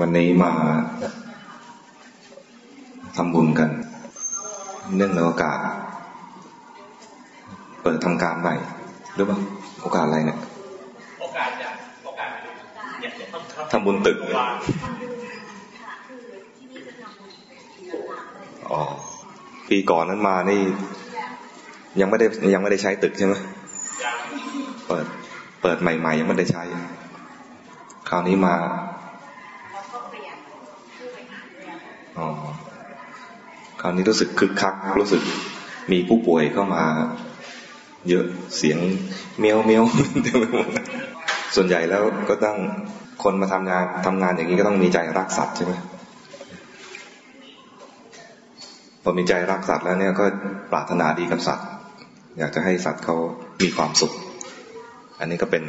วันนี้มาทำบุญกัน เนื่องในโอกาส เปิดทำการใหม่หรือเปล่าโอกาสอะไรเนี่ยโอกาสจะโอกาสเนี่ยทำบุญตึกอ๋อปีก่อนนั้นมานี่ ยังไม่ได้ยังไม่ได้ใช้ตึกใช่ไหมเปิดเปิดใหม่ ๆ ยังไม่ได้ใช้ คราวนี้มาอ๋อค ราวนี้รู้สึกคึกคัก รู้สึกมีผู้ป่วยเข้ามา เยอะเสียงเมียวเมียวเต็มไปหมดส่วนใหญ่แล้วก็ต้องคนมาทำงานทำงานอย่างนี้ก็ต้องมีใจรักสัตว์ใช่ไหมพอมีใจรักสัตว์แล้วเนี่ยก็ปรารถนาดีกับสัตว์ อยากจะให้สัตว์เขามีความสุข อันนี้ก็เป็น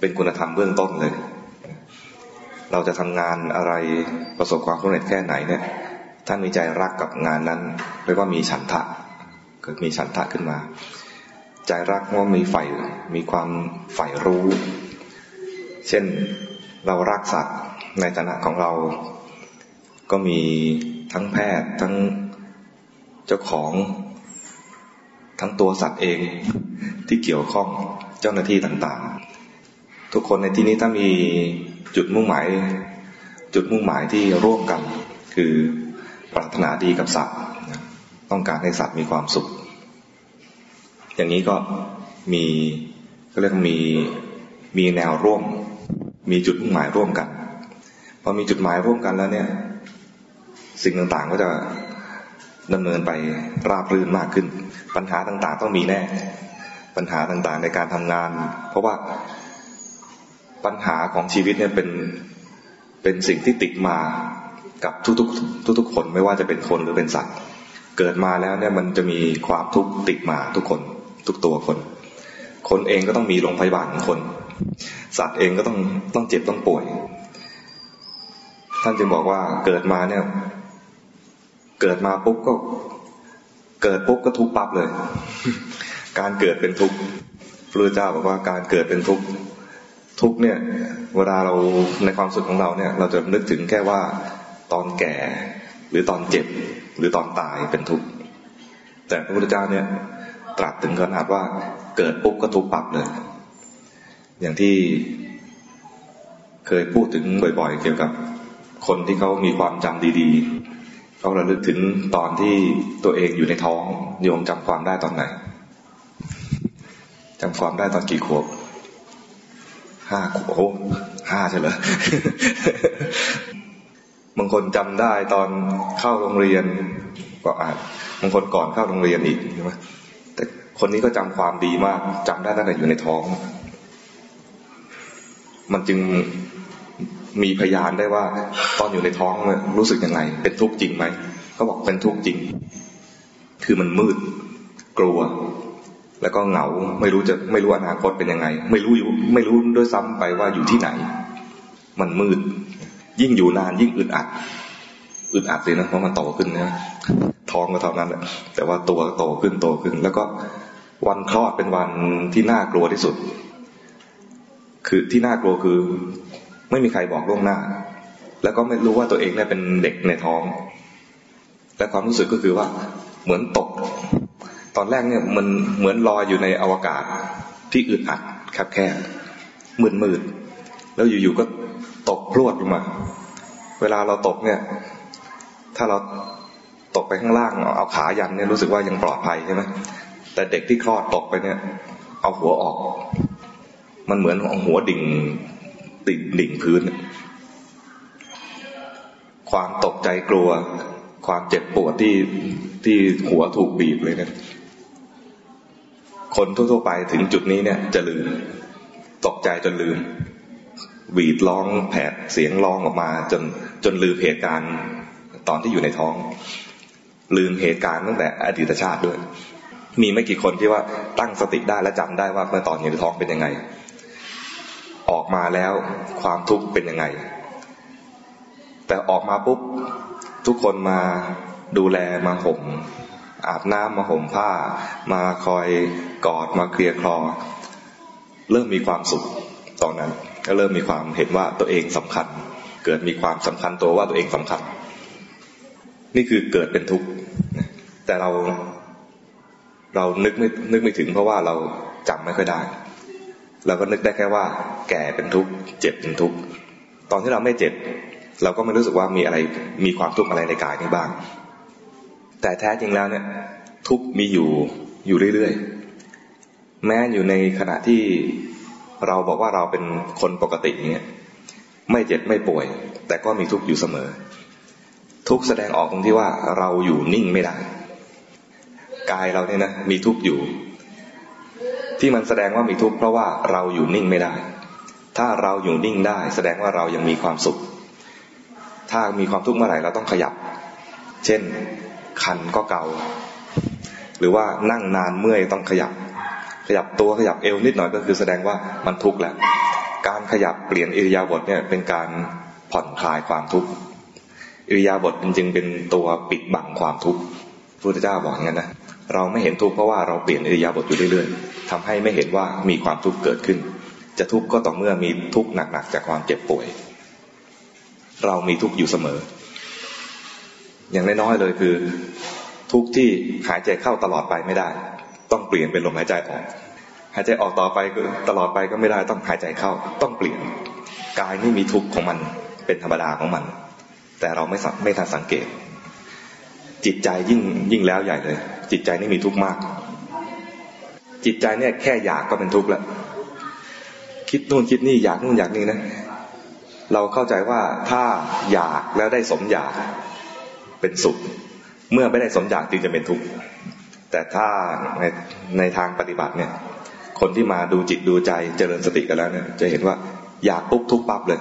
เป็นคุณธรรมเบื้องต้นเลย เราจะทำงานอะไรประสบความสำเร็จแค่ไหนเนี่ย ท่านมีใจรักกับงานนั้นเรียกว่ามีฉันทะเกิดมีฉันทะขึ้นมา ใจรักว่ามีใฝ่มีความใฝ่รู้ เช่นเรารักสัตว์ในฐานะของเรา ก็มีทั้งแพทย์ทั้งเจ้าของ ทั้งตัวสัตว์เองที่เกี่ยวข้องเจ้าหน้าที่ต่างๆ ทุกคนในที่นี้ถ้ามีจุดมุ่งหมาย จุดมุ่งหมายที่ร่วมกัน คือ ปรารถนาดีกับสัตว์ต้องการให้สัตว์มีความสุข อย่างนี้ก็มีก็เรียกมีมีแนวร่วม มีจุดมุ่งหมายร่วมกันพอมีจุดหมายร่วมกันแล้วเนี่ย สิ่งต่างๆก็จะดำเนินไปราบรื่นมากขึ้น ปัญหาต่างๆต้องมีแน่ ปัญหาต่างๆในการทำงาน เพราะว่าปัญหาของชีวิตเนี่ยเป็นเป็นสิ่งที่ติดมา กับทุกๆ ทุกๆ คนไม่ว่าจะเป็นคนหรือเป็นสัตว์ เกิดมาแล้วเนี่ยมันจะมีความทุกข์ติดมาทุกคน ทุกตัวคน คนเองก็ต้องมีโรงพยาบาลของคน สัตว์เองก็ต้องต้องเจ็บต้องป่วย ท่านจึงบอกว่าเกิดมาเนี่ย เกิดมาปุ๊บก็ เกิดปุ๊บก็ทุกปั๊บเลย การเกิดเป็นทุกข์พระเจ้าบอกว่าการเกิดเป็นทุกข์ทุกเนี่ยเวลาเราในความสุขของเราเนี่ย เราจะนึกถึงแค่ว่า ตอนแก่ หรือตอนเจ็บ หรือตอนตายเป็นทุกข์แต่พระพุทธเจ้าเนี่ยตรัสถึงขนาดว่าเกิดปุ๊บก็ทุกข์ปับเลยอย่างที่เคยพูดถึงบ่อยๆ เกี่ยวกับคนที่เขามีความจำดีๆเขาระลึกถึงตอนที่ตัวเองอยู่ในท้องโยมจำความได้ตอนไหนจำความได้ตอนกี่ขวบห้าขวบห้าใช่เหรอ บางคนจำได้ตอนเข้าโรงเรียนก็อาจบางคนก่อนเข้าโรงเรียนอีกใช่ไหมแต่คนนี้ก็จำความดีมากจำได้ตั้งแต่อยู่ในท้อง มันจึงมีพยานได้ว่า ตอนอยู่ในท้องรู้สึกยังไง เป็นทุกข์จริงไหมเขาบอกเป็นทุกข์จริง คือมันมืด กลัว แล้วก็เหงาไม่รู้จะไม่รู้อนาคตเป็นยังไง ไม่รู้อยู่ไม่รู้ด้วยซ้ำไปว่าอยู่ที่ไหน มันมืด ยิ่งอยู่นานยิ่งอึดอัดอึดอัดเลยนะเพราะมันโตขึ้นนะท้องก็เท่านั้นแหละแต่ว่าตัวโตขึ้นโตขึ้น แล้วก็วันคลอดเป็นวันที่น่ากลัวที่สุด คือที่น่ากลัวคือ ไม่มีใครบอกล่วงหน้า แล้วก็ไม่รู้ว่าตัวเองเนี่ยเป็นเด็กในท้อง และความรู้สึกก็คือว่าเหมือนตก ตอนแรกเนี่ยมันเหมือนลอยอยู่ในอวกาศที่อึดอัดแคบแคบมืดมืดแล้วอยู่ๆก็ ตกพรวดลงมา เวลาเราตกเนี่ย ถ้าเราตกไปข้างล่าง เอาขายันเนี่ยรู้สึกว่ายังปลอดภัยใช่ไหมแต่เด็กที่คลอดตกไปเนี่ย เอาหัวออก มันเหมือนเอาหัวดิ่งติ่งดิ่งพื้น ความตกใจกลัว ความเจ็บปวดที่ที่หัวถูกบีบเลยเนี่ยคนทั่วๆไปถึงจุดนี้เนี่ยจะลืม ตกใจจนลืม บีดร้องแผดเสียงร้องออกมา จนจนลืมเหตุการณ์ตอนที่อยู่ในท้อง ลืมเหตุการณ์ตั้งแต่อดีตชาติด้วย มีไม่กี่คนที่ว่าตั้งสติได้และจำได้ว่าเมื่อตอนอยู่ในท้องเป็นยังไง ออกมาแล้วความทุกข์เป็นยังไง แต่ออกมาปุ๊บทุกคนมาดูแลมาห่มอาบน้ำมาห่มผ้า มาคอยกอดมาเคลียร์คลอ เริ่มมีความสุขตอนนั้น ก็เริ่มมีความเห็นว่าตัวเองสำคัญ เกิดมีความสำคัญตัวว่าตัวเองสำคัญ นี่คือเกิดเป็นทุกข์แต่เราเรานึกไม่นึกไม่ถึงเพราะว่าเราจำไม่ค่อยได้เราก็นึกได้แค่ว่า แก่เป็นทุกข์เจ็บเป็นทุกข์ตอนที่เราไม่เจ็บ เราก็ไม่รู้สึกว่ามีอะไรมีความทุกข์อะไรในกายนี้บ้าง แต่แท้จริงแล้วเนี่ย ทุกข์มีอยู่อยู่เรื่อยๆแม้อยู่ในขณะที่ เราบอกว่าเราเป็นคนปกติเนี่ยไม่เจ็บไม่ป่วย แต่ก็มีทุกข์อยู่เสมอ ทุกข์แสดงออกตรงที่ว่าเราอยู่นิ่งไม่ได้กายเราเนี่ยนะมีทุกข์อยู่ ที่มันแสดงว่ามีทุกข์เพราะว่าเราอยู่นิ่งไม่ได้ ถ้าเราอยู่นิ่งได้ แสดงว่าเรายังมีความสุข ถ้ามีความทุกข์เมื่อไหร่เราต้องขยับ เช่น คันก็เกาหรือว่านั่งนานเมื่อยต้องขยับ ขยับตัวขยับเอวนิดหน่อยก็คือแสดงว่ามันทุกข์แล้ว การขยับเปลี่ยนอิริยาบถเนี่ยเป็นการผ่อนคลายความทุกข์อิริยาบถจริงๆเป็นตัวปิดบังความทุกข์พระพุทธเจ้าบอกงั้นนะเราไม่เห็นทุกข์เพราะว่าเราเปลี่ยนอิริยาบถอยู่เรื่อยๆทำให้ไม่เห็นว่ามีความทุกข์เกิดขึ้น จะทุกข์ก็ต่อเมื่อมีทุกข์หนักๆจากความเจ็บป่วย เรามีทุกข์อยู่เสมอ อย่างน้อยๆเลยคือ ทุกข์ที่หายใจเข้าตลอดไปไม่ได้ ต้องเปลี่ยนเป็นลมหายใจออก หายใจออกต่อไปก็ตลอดไปก็ไม่ได้ต้องหายใจเข้า ต้องเปลี่ยนกายนี่มีทุกข์ของมันเป็นธรรมดาของมัน แต่เราไม่ไม่ทันสังเกต จิตใจยิ่งยิ่งแล้วใหญ่เลย จิตใจนี่มีทุกข์มาก จิตใจเนี่ยแค่อยากก็เป็นทุกข์แล้วคิดนู่นคิดนี่อยากนู่นอยากนี่นะเราเข้าใจว่าถ้าอยากแล้วได้สมอยากเป็นสุข เมื่อไม่ได้สมอยากจึงจะเป็นทุกข์ แต่ถ้าในในทางปฏิบัติเนี่ย คนที่มาดูจิตดูใจเจริญสติกันแล้วเนี่ย จะเห็นว่าอยากปุ๊บทุกปั๊บเลย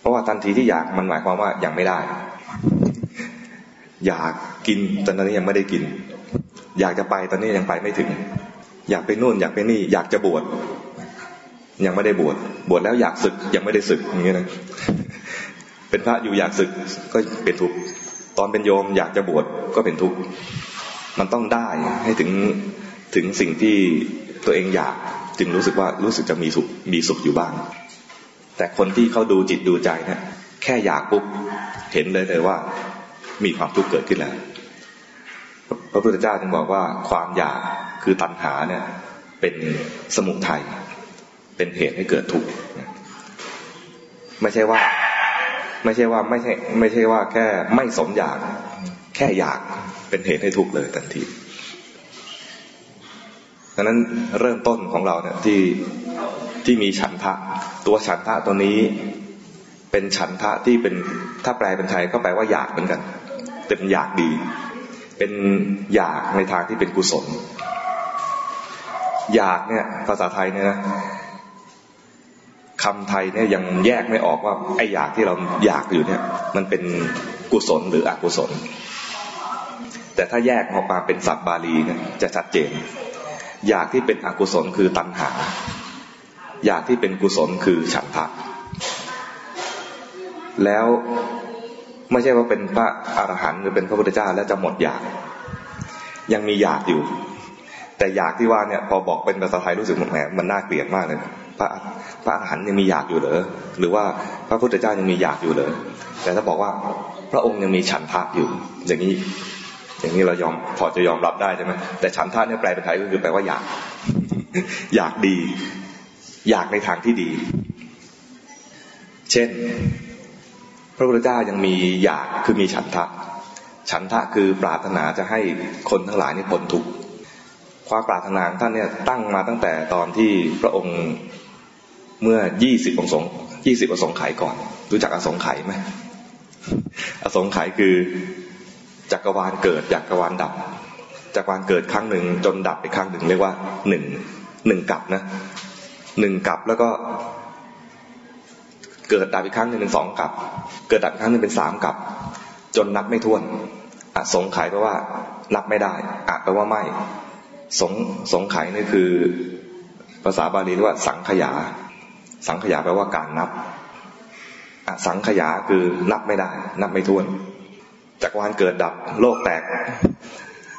เพราะว่าทันทีที่อยากมันหมายความว่ายังไม่ได้ อยากกินตอนนี้ยังไม่ได้กิน อยากจะไปตอนนี้ยังไปไม่ถึง อยากไปนู่นอยากไปนี่ อยากจะบวชยังไม่ได้บวชบวชแล้วอยากศึกยังไม่ได้ศึกอย่างเงี้ยนะเป็นพระอยู่อยากศึกก็เป็นทุกข์ตอนเป็นโยมอยากจะบวชก็เป็นทุกข์ มันต้องได้ให้ถึงถึงสิ่งที่ตัวเองอยากจึงรู้สึกว่ารู้สึกจะมีสุขมีสุขอยู่บ้าง แต่คนที่เขาดูจิตดูใจเนะแค่อยากปุ๊บเห็นเลยเลยว่า มีความทุกข์เกิดขึ้นแล้วพระพุทธเจ้าจึงบอกว่าความอยากคือตัณหาเนี่ย เป็นสมุทัยเป็นเหตุให้เกิดทุกข์ไม่ใช่ว่า ไม่ใช่ว่าไม่ใช่ ไม่ใช่ว่าแค่ไม่สมอยาก แค่อยาก เป็นเหตุให้ทุกข์เลยทันทีดังนั้นเริ่มต้นของเราเนี่ยที่ที่มีฉันทะ ตัวฉันทะตัวนี้เป็นฉันทะที่เป็นถ้าแปลเป็นไทยก็แปลว่าอยากเหมือนกันเป็นอยากดี เป็นอยากในทางที่เป็นกุศล อยากเนี่ยภาษาไทยเนี่ยนะคำไทยเนี่ยยังแยกไม่ออกว่าไอ้อยากที่เราอยากอยู่เนี่ย มันเป็นกุศลหรืออกุศล แต่ถ้าแยกออกมาเป็นศัพท์บาลีเนี่ยจะชัดเจน อยากที่เป็นอกุศลคือตัณหา อยากที่เป็นกุศลคือฉันทะ แล้วไม่ใช่ว่าเป็นพระอรหันต์หรือเป็นพระพุทธเจ้าแล้วจะหมดอยาก ยังมีอยากอยู่ แต่อยากที่ว่าเนี่ยพอบอกเป็นภาษาไทยรู้สึกแหมมันน่าเกลียดมากเลยพระพระอรหันต์ยังมีอยากอยู่เหรอหรือว่าพระพุทธเจ้ายังมีอยากอยู่เหรอแต่ถ้าบอกว่าพระองค์ยังมีฉันทะอยู่ อย่างนี้ อย่างนี้เรายอมพอจะยอมรับได้ใช่ไหมแต่ฉันทะเนี่ยแปลเป็นไทยก็คือแปลว่าอยาก อยากดี อยากในทางที่ดี เช่น พระพุทธเจ้ายังมีอยากคือมีฉันทะ ฉันทะคือปรารถนาจะให้คนทั้งหลายนี่พ้นทุกข์ความปรารถนาท่านเนี่ยตั้งมาตั้งแต่ตอนที่พระองค์เมื่อยี่สิบองสงยี่สิบอสงไขยก่อน รู้จักอสงไขยไหมอสงไขยคือ จักรวาลเกิดจักรวาลดับจักรวาลเกิดครั้งหนึ่งจนดับไปครั้งหนึ่งเรียกว่าหนึ่งหนึ่งกับนะหนึ่งกับแล้วก็ เกิดดับอีกครั้งหนึ่งเป็นสองกับ เกิดดับอีกครั้งหนึ่งเป็นสามกับ จนนับไม่ถ้วนอสงไขยแปลว่า นับไม่ได้อะแปลว่าไม่ สงสงไขยนี่คือ ภาษาบาลีเรียกว่า สังขยา สังขยาแปลว่าการนับอสังขยาคือนับไม่ได้ นับไม่ถ้วน จักรวาลเกิดดับ โลกแตก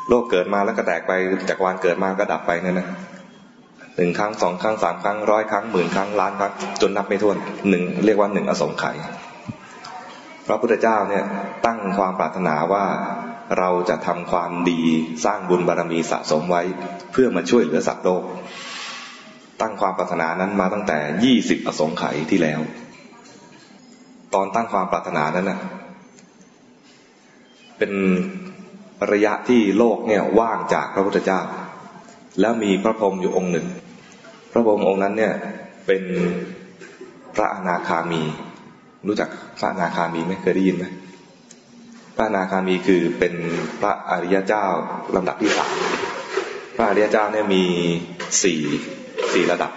โลกเกิดมาแล้วก็แตกไป จักรวาลเกิดมาก็ดับไปนั่นนะหนึ่งครั้งสองครั้งสามครั้งร้อยครั้งหมื่นครั้งล้านครั้งจนนับไม่ถ้วนหนึ่งเรียกว่าหนึ่งอสงไขยพระพุทธเจ้าเนี่ยตั้งความปรารถนาว่าเราจะทำความดีสร้างบุญบารมีสะสมไว้ เพื่อมาช่วยเหลือสัตว์โลก ตั้งความปรารถนานั้นมาตั้งแต่ยี่สิบอสงไขยที่แล้ว ตอนตั้งความปรารถนานั้นนะ เป็นระยะที่โลกเนี่ยว่างจากพระพุทธเจ้า แล้วมีพระพรหมอยู่องค์หนึ่ง พระพรหมองค์นั้นเนี่ยเป็นพระอนาคามี รู้จักพระอนาคามีไหมเคยได้ยินไหมพระอนาคามีคือเป็นพระอริยเจ้าลำดับที่สามพระอริยเจ้าเนี่ยมีสี่สี่ระดับ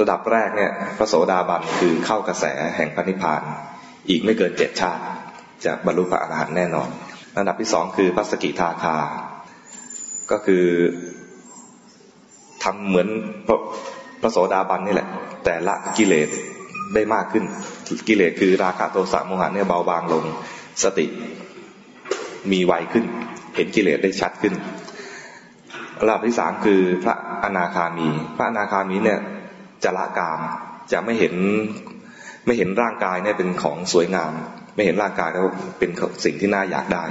ระดับแรกเนี่ยพระโสดาบันคือเข้ากระแสแห่งพระนิพพาน อีกไม่เกินเจ็ดชาติ จะบรรลุพระอรหันต์แน่นอน ระดับที่สองคือพระสกิทาคา ก็คือทำเหมือนพระพระโสดาบันนี่แหละ แต่ละกิเลสได้มากขึ้น กิเลสคือราคะโทสะโมหะเนี่ยเบาบางลงสติมีไวขึ้น เห็นกิเลสได้ชัดขึ้นระดับที่สามคือพระอนาคามี พระอนาคามีเนี่ยจะละกามจะไม่เห็นไม่เห็นร่างกายเนี่ยเป็นของสวยงาม ไม่เห็นร่างกายแล้วเป็นสิ่งที่น่าอยากได้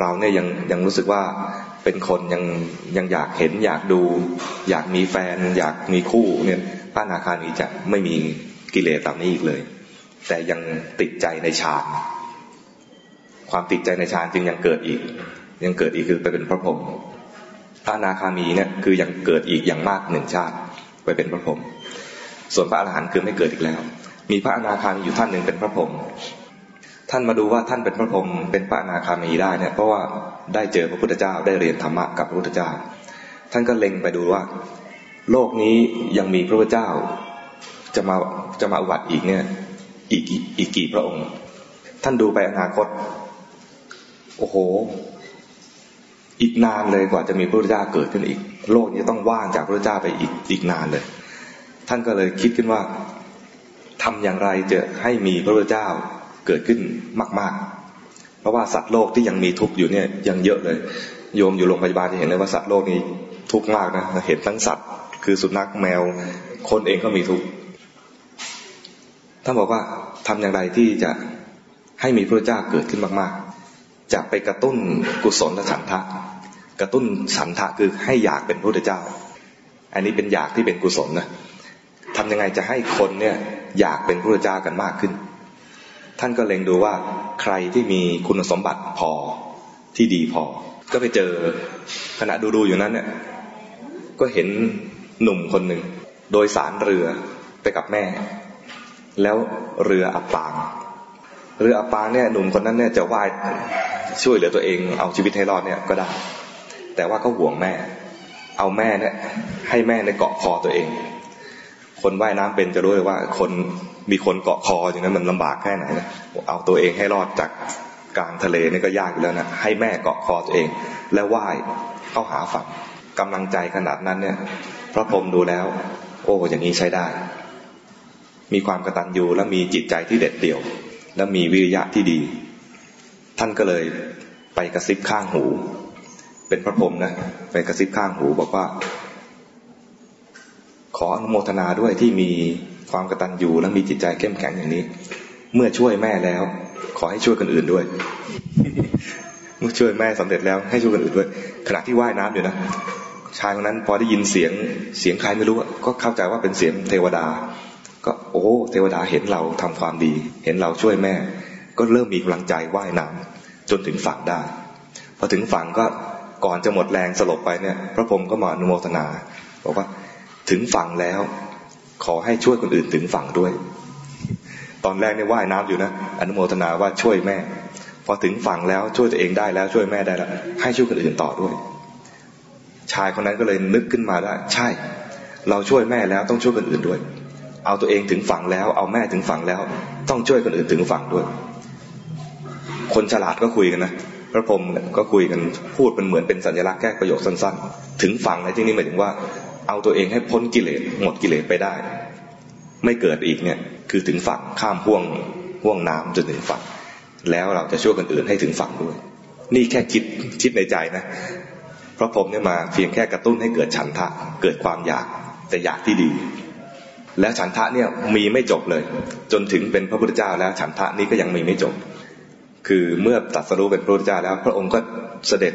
เราเนี่ยยังยังรู้สึกว่าเป็นคนยังยังอยากเห็นอยากดู อยากมีแฟน อยากมีคู่เนี่ยพระนาคามีจะไม่มีกิเลสเหล่านี้อีกเลย แต่ยังติดใจในฌานความติดใจในฌานจึงยังเกิดอีก ยังเกิดอีกคือไปเป็นพระพรหมพระนาคามีเนี่ยคือยังเกิดอีกอย่างมากหนึ่งชาติ ไปเป็นพระพรหมส่วนพระอรหันต์คือไม่เกิดอีกแล้ว มีพระอนาคามีอยู่ท่านหนึ่งเป็นพระพรหมท่านมาดูว่าท่านเป็นพระพรหมเป็นพระอนาคามีได้เนี่ยเพราะว่าได้เจอพระพุทธเจ้าได้เรียนธรรมะกับพระพุทธเจ้า ท่านก็เล็งไปดูว่า โลกนี้ยังมีพระพุทธเจ้าจะมาจะมาอวัตอีกเนี่ยอีกอีกกี่พระองค์ ท่านดูไปอนาคต โอ้โห อีกนานเลยกว่าจะมีพระพุทธเจ้าเกิดขึ้นอีก โลกนี้ต้องว่างจากพระพุทธเจ้าไปอีกอีกนานเลย ท่านก็เลยคิดขึ้นว่า ทำอย่างไรจะให้มีพระพุทธเจ้าเกิดขึ้นมาก ๆ เพราะว่าสัตว์โลกที่ยังมีทุกข์อยู่เนี่ยยังเยอะเลย โยมอยู่โรงพยาบาลจะเห็นเลยว่าสัตว์โลกนี้ทุกข์มากนะเห็นทั้งสัตว์ คือสุนัขแมว คนเองก็มีทุกข์ท่านบอกว่าทำอย่างไรที่จะให้มีพระเจ้าเกิดขึ้นมากจะไปกระตุ้นกุศลและฉันทะ กระตุ้นฉันทะคือให้อยากเป็นพระพุทธเจ้า อันนี้เป็นอยากที่เป็นกุศลนะ ทำยังไงจะให้คนเนี่ยอยากเป็นพระเจ้ากันมากขึ้น ท่านก็เล็งดูว่าใครที่มีคุณสมบัติพอที่ดีพอ ก็ไปเจอขณะดูดูอยู่นั้นเนี่ยก็เห็นหนุ่มคนหนึ่งโดยสารเรือไปกับแม่ แล้วเรืออับปาง เรืออับปางเนี่ยหนุ่มคนนั้นเนี่ยจะว่ายช่วยเหลือตัวเองเอาชีวิตให้รอดเนี่ยก็ได้ แต่ว่าก็ห่วงแม่ เอาแม่เนี่ยให้แม่ในเกาะคอตัวเอง คนว่ายน้ำเป็นจะรู้เลยว่า คนมีคนเกาะคออย่างนั้นมันลำบากแค่ไหนนะเอาตัวเองให้รอดจากกลางทะเลนี่ก็ยากแล้วนะให้แม่เกาะคอตัวเอง แล้วว่ายเข้าหาฝั่งกำลังใจขนาดนั้นเนี่ย พระพรหมดูแล้ว โอ้อย่างนี้ใช้ได้ มีความกระตันยูและมีจิตใจที่เด็ดเดี่ยว และมีวิริยะที่ดี ท่านก็เลยไปกระซิบข้างหู เป็นพระพรหมนะไปกระซิบข้างหูบอกว่า ขออนุโมทนาด้วยที่มีความกระตันยูและมีจิตใจเข้มแข็งอย่างนี้ เมื่อช่วยแม่แล้ว ขอให้ช่วยคนอื่นด้วย เมื่อช่วยแม่สำเร็จแล้วให้ช่วยคนอื่นด้วย ขณะที่ว่ายน้ำอยู่นะชายคนนั้นพอได้ยินเสียงเสียงใครไม่รู้ก็เข้าใจว่าเป็นเสียงเทวดา ก็โอ้เทวดาเห็นเราทำความดี เห็นเราช่วยแม่ ก็เริ่มมีกำลังใจว่ายน้ำจนถึงฝั่งได้ พอถึงฝั่งก็ก่อนจะหมดแรงสลบไปเนี่ย พระพรหมก็มาอนุโมทนาบอกว่า ถึงฝั่งแล้ว ขอให้ช่วยคนอื่นถึงฝั่งด้วย ตอนแรกเนี่ยว่ายน้ำอยู่นะอนุโมทนาว่าช่วยแม่ พอถึงฝั่งแล้วช่วยตัวเองได้แล้วช่วยแม่ได้แล้วให้ช่วยคนอื่นต่อด้วย ชายคนนั้นก็เลยนึกขึ้นมาได้ใช่ เราช่วยแม่แล้วต้องช่วยคนอื่นด้วย เอาตัวเองถึงฝั่งแล้ว เอาแม่ถึงฝั่งแล้ว ต้องช่วยคนอื่นถึงฝั่งด้วย คนฉลาดก็คุยกันนะพระพรหมก็คุยกันพูดเป็นเหมือนเป็นสัญลักษณ์แก้ประโยคสั้น ๆ ถึงฝั่งในที่นี้หมายถึงว่า เอาตัวเองให้พ้นกิเลสหมดกิเลสไปได้ ไม่เกิดอีกเนี่ยคือถึงฝั่งข้ามห่วงห่วงน้ำจนถึงฝั่ง แล้วเราจะช่วยคนอื่นให้ถึงฝั่งด้วย นี่แค่คิดคิดในใจนะพระผมเนี่ยมาเพียงแค่กระตุ้นให้เกิดฉันทะ เกิดความอยากแต่อยากที่ดี แล้วฉันทะเนี่ยมีไม่จบเลย จนถึงเป็นพระพุทธเจ้าแล้วฉันทะนี้ก็ยังมีไม่จบ คือเมื่อตัดสรู้เป็นพระพุทธเจ้าแล้ว พระองค์ก็เสด็จ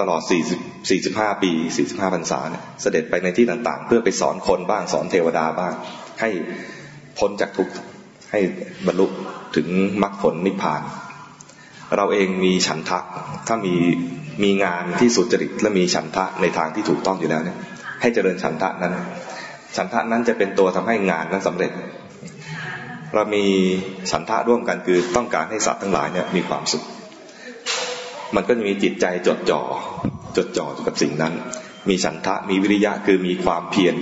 ตลอด 40 45 ปี 45พรรษาเนี่ยเสด็จไปในที่ต่างๆ เพื่อไปสอนคนบ้างสอนเทวดาบ้าง ให้พ้นจากทุกข์ให้บรรลุถึงมรรคผลนิพพาน เราเองมีฉันทะถ้ามีมีงานที่สุจริตและมีฉันทะในทางที่ถูกต้องอยู่แล้วเนี่ยให้เจริญฉันทะนั้น ฉันทะนั้นจะเป็นตัวทำให้งานนั้นสำเร็จ เรามีฉันทะร่วมกันคือต้องการให้สัตว์ทั้งหลายเนี่ยมีความสุข มันก็จะมีจิตใจจดจ่อ จดจ่อกับสิ่งนั้น มีฉันทะมีวิริยะคือมีความเพียร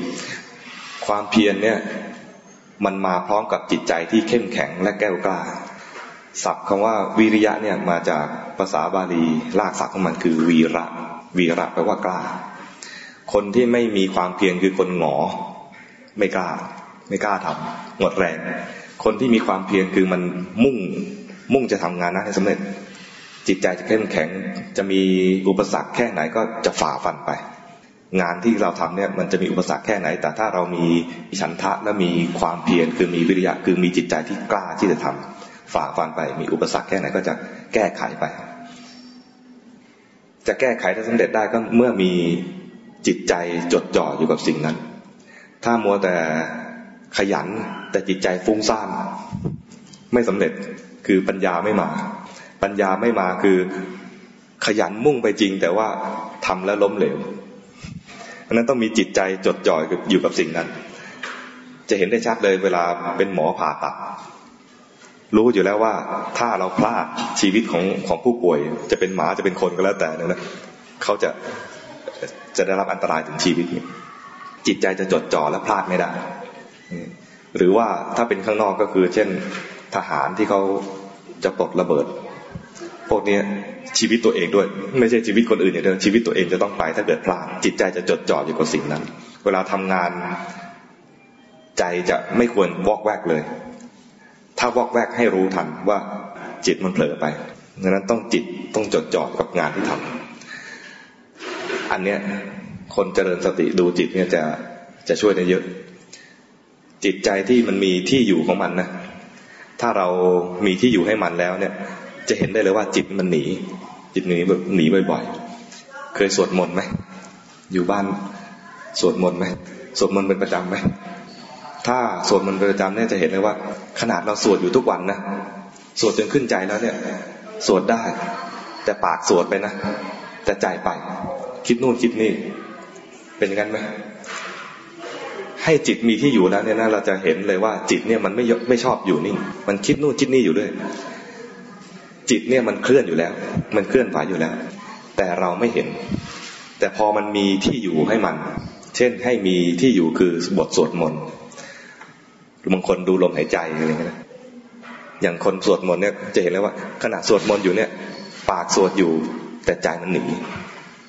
ความเพียรเนี่ยมันมาพร้อมกับจิตใจที่เข้มแข็งและแก้วกล้าศัพท์คำว่าวิริยะเนี่ยมาจากภาษาบาลีลากศัพท์ของมันคือวีระ วีระแปลว่ากล้า คนที่ไม่มีความเพียรคือคนหงอ ไม่กล้า ไม่กล้าทำหมดแรง คนที่มีความเพียรคือมันมุ่งมุ่งจะทำงานนั้นให้สำเร็จ จิตใจจะเข้มแข็งจะมีอุปสรรคแค่ไหนก็จะฝ่าฟันไป งานที่เราทำเนี่ยมันจะมีอุปสรรคแค่ไหน แต่ถ้าเรามีฉันทะและมีความเพียรคือมีวิริยะคือมีจิตใจที่กล้าที่จะทำฝ่าฟันไป มีอุปสรรคแค่ไหนก็จะแก้ไขไป จะแก้ไขถ้าสำเร็จได้ก็เมื่อมีจิตใจจดจ่ออยู่กับสิ่งนั้น ถ้ามัวแต่ขยันแต่จิตใจฟุ้งซ่านไม่สำเร็จคือปัญญาไม่มา ปัญญาไม่มาคือ ขยันมุ่งไปจริง แต่ว่าทำแล้วล้มเหลวเพราะนั้นต้องมีจิตใจจดจ่อยอยู่กับสิ่งนั้น จะเห็นได้ชัดเลยเวลาเป็นหมอผ่าตัด รู้อยู่แล้วว่าถ้าเราพลาดชีวิตของของผู้ป่วย จะเป็นหมาจะเป็นคนก็แล้วแต่นะเขาจะจะได้รับอันตรายถึงชีวิตจิตใจจะจดจ่อและพลาดไม่ได้ หรือว่าถ้าเป็นข้างนอกก็คือ เช่นทหารที่เขาจะปลดระเบิด พวกนี้ชีวิตตัวเองด้วย ไม่ใช่ชีวิตคนอื่นอย่างเดียวชีวิตตัวเองจะต้องไป ถ้าเกิดพลาดจิตใจจะจดจ่ออยู่กับสิ่งนั้น เวลาทำงานใจจะไม่ควรวอกแวกเลย ถ้าวอกแวกให้รู้ทันว่าจิตมันเผลอไปดังนั้นต้องจิตต้องจดจ่อกับงานที่ทำอันเนี้ยคนเจริญสติดูจิตเนี่ยจะจะช่วยได้เยอะ จิตใจที่มันมีที่อยู่ของมันนะถ้าเรามีที่อยู่ให้มันแล้วเนี่ย จะเห็นได้เลยว่าจิตมันหนี จิตหนีแบบหนีบ่อยๆ เคยสวดมนต์ไหม อยู่บ้านสวดมนต์ไหม สวดมนต์เป็นประจำไหม ถ้าสวดมนต์เป็นประจำเนี่ยจะเห็นเลยว่า ขนาดเราสวดอยู่ทุกวันนะ สวดจนขึ้นใจแล้วเนี่ย สวดได้ แต่ปากสวดไปนะ แต่ใจไป คิดนู่นคิดนี่ เป็นอย่างนั้นไหมให้จิตมีที่อยู่แล้วเนี่ยนะเราจะเห็นเลยว่าจิตเนี่ยมันไม่ไม่ชอบอยู่นิ่ง มันคิดนู่นคิดนี่อยู่ด้วย จิตเนี่ยมันเคลื่อนอยู่แล้ว มันเคลื่อนไหวอยู่แล้ว แต่เราไม่เห็น แต่พอมันมีที่อยู่ให้มัน เช่นให้มีที่อยู่คือบทสวดมนต์บางคนดูลมหายใจอะไรเงี้ยอย่างคนสวดมนต์เนี่ยจะเห็นเลยว่า ขณะสวดมนต์อยู่เนี่ย ปากสวดอยู่ แต่ใจมันหนี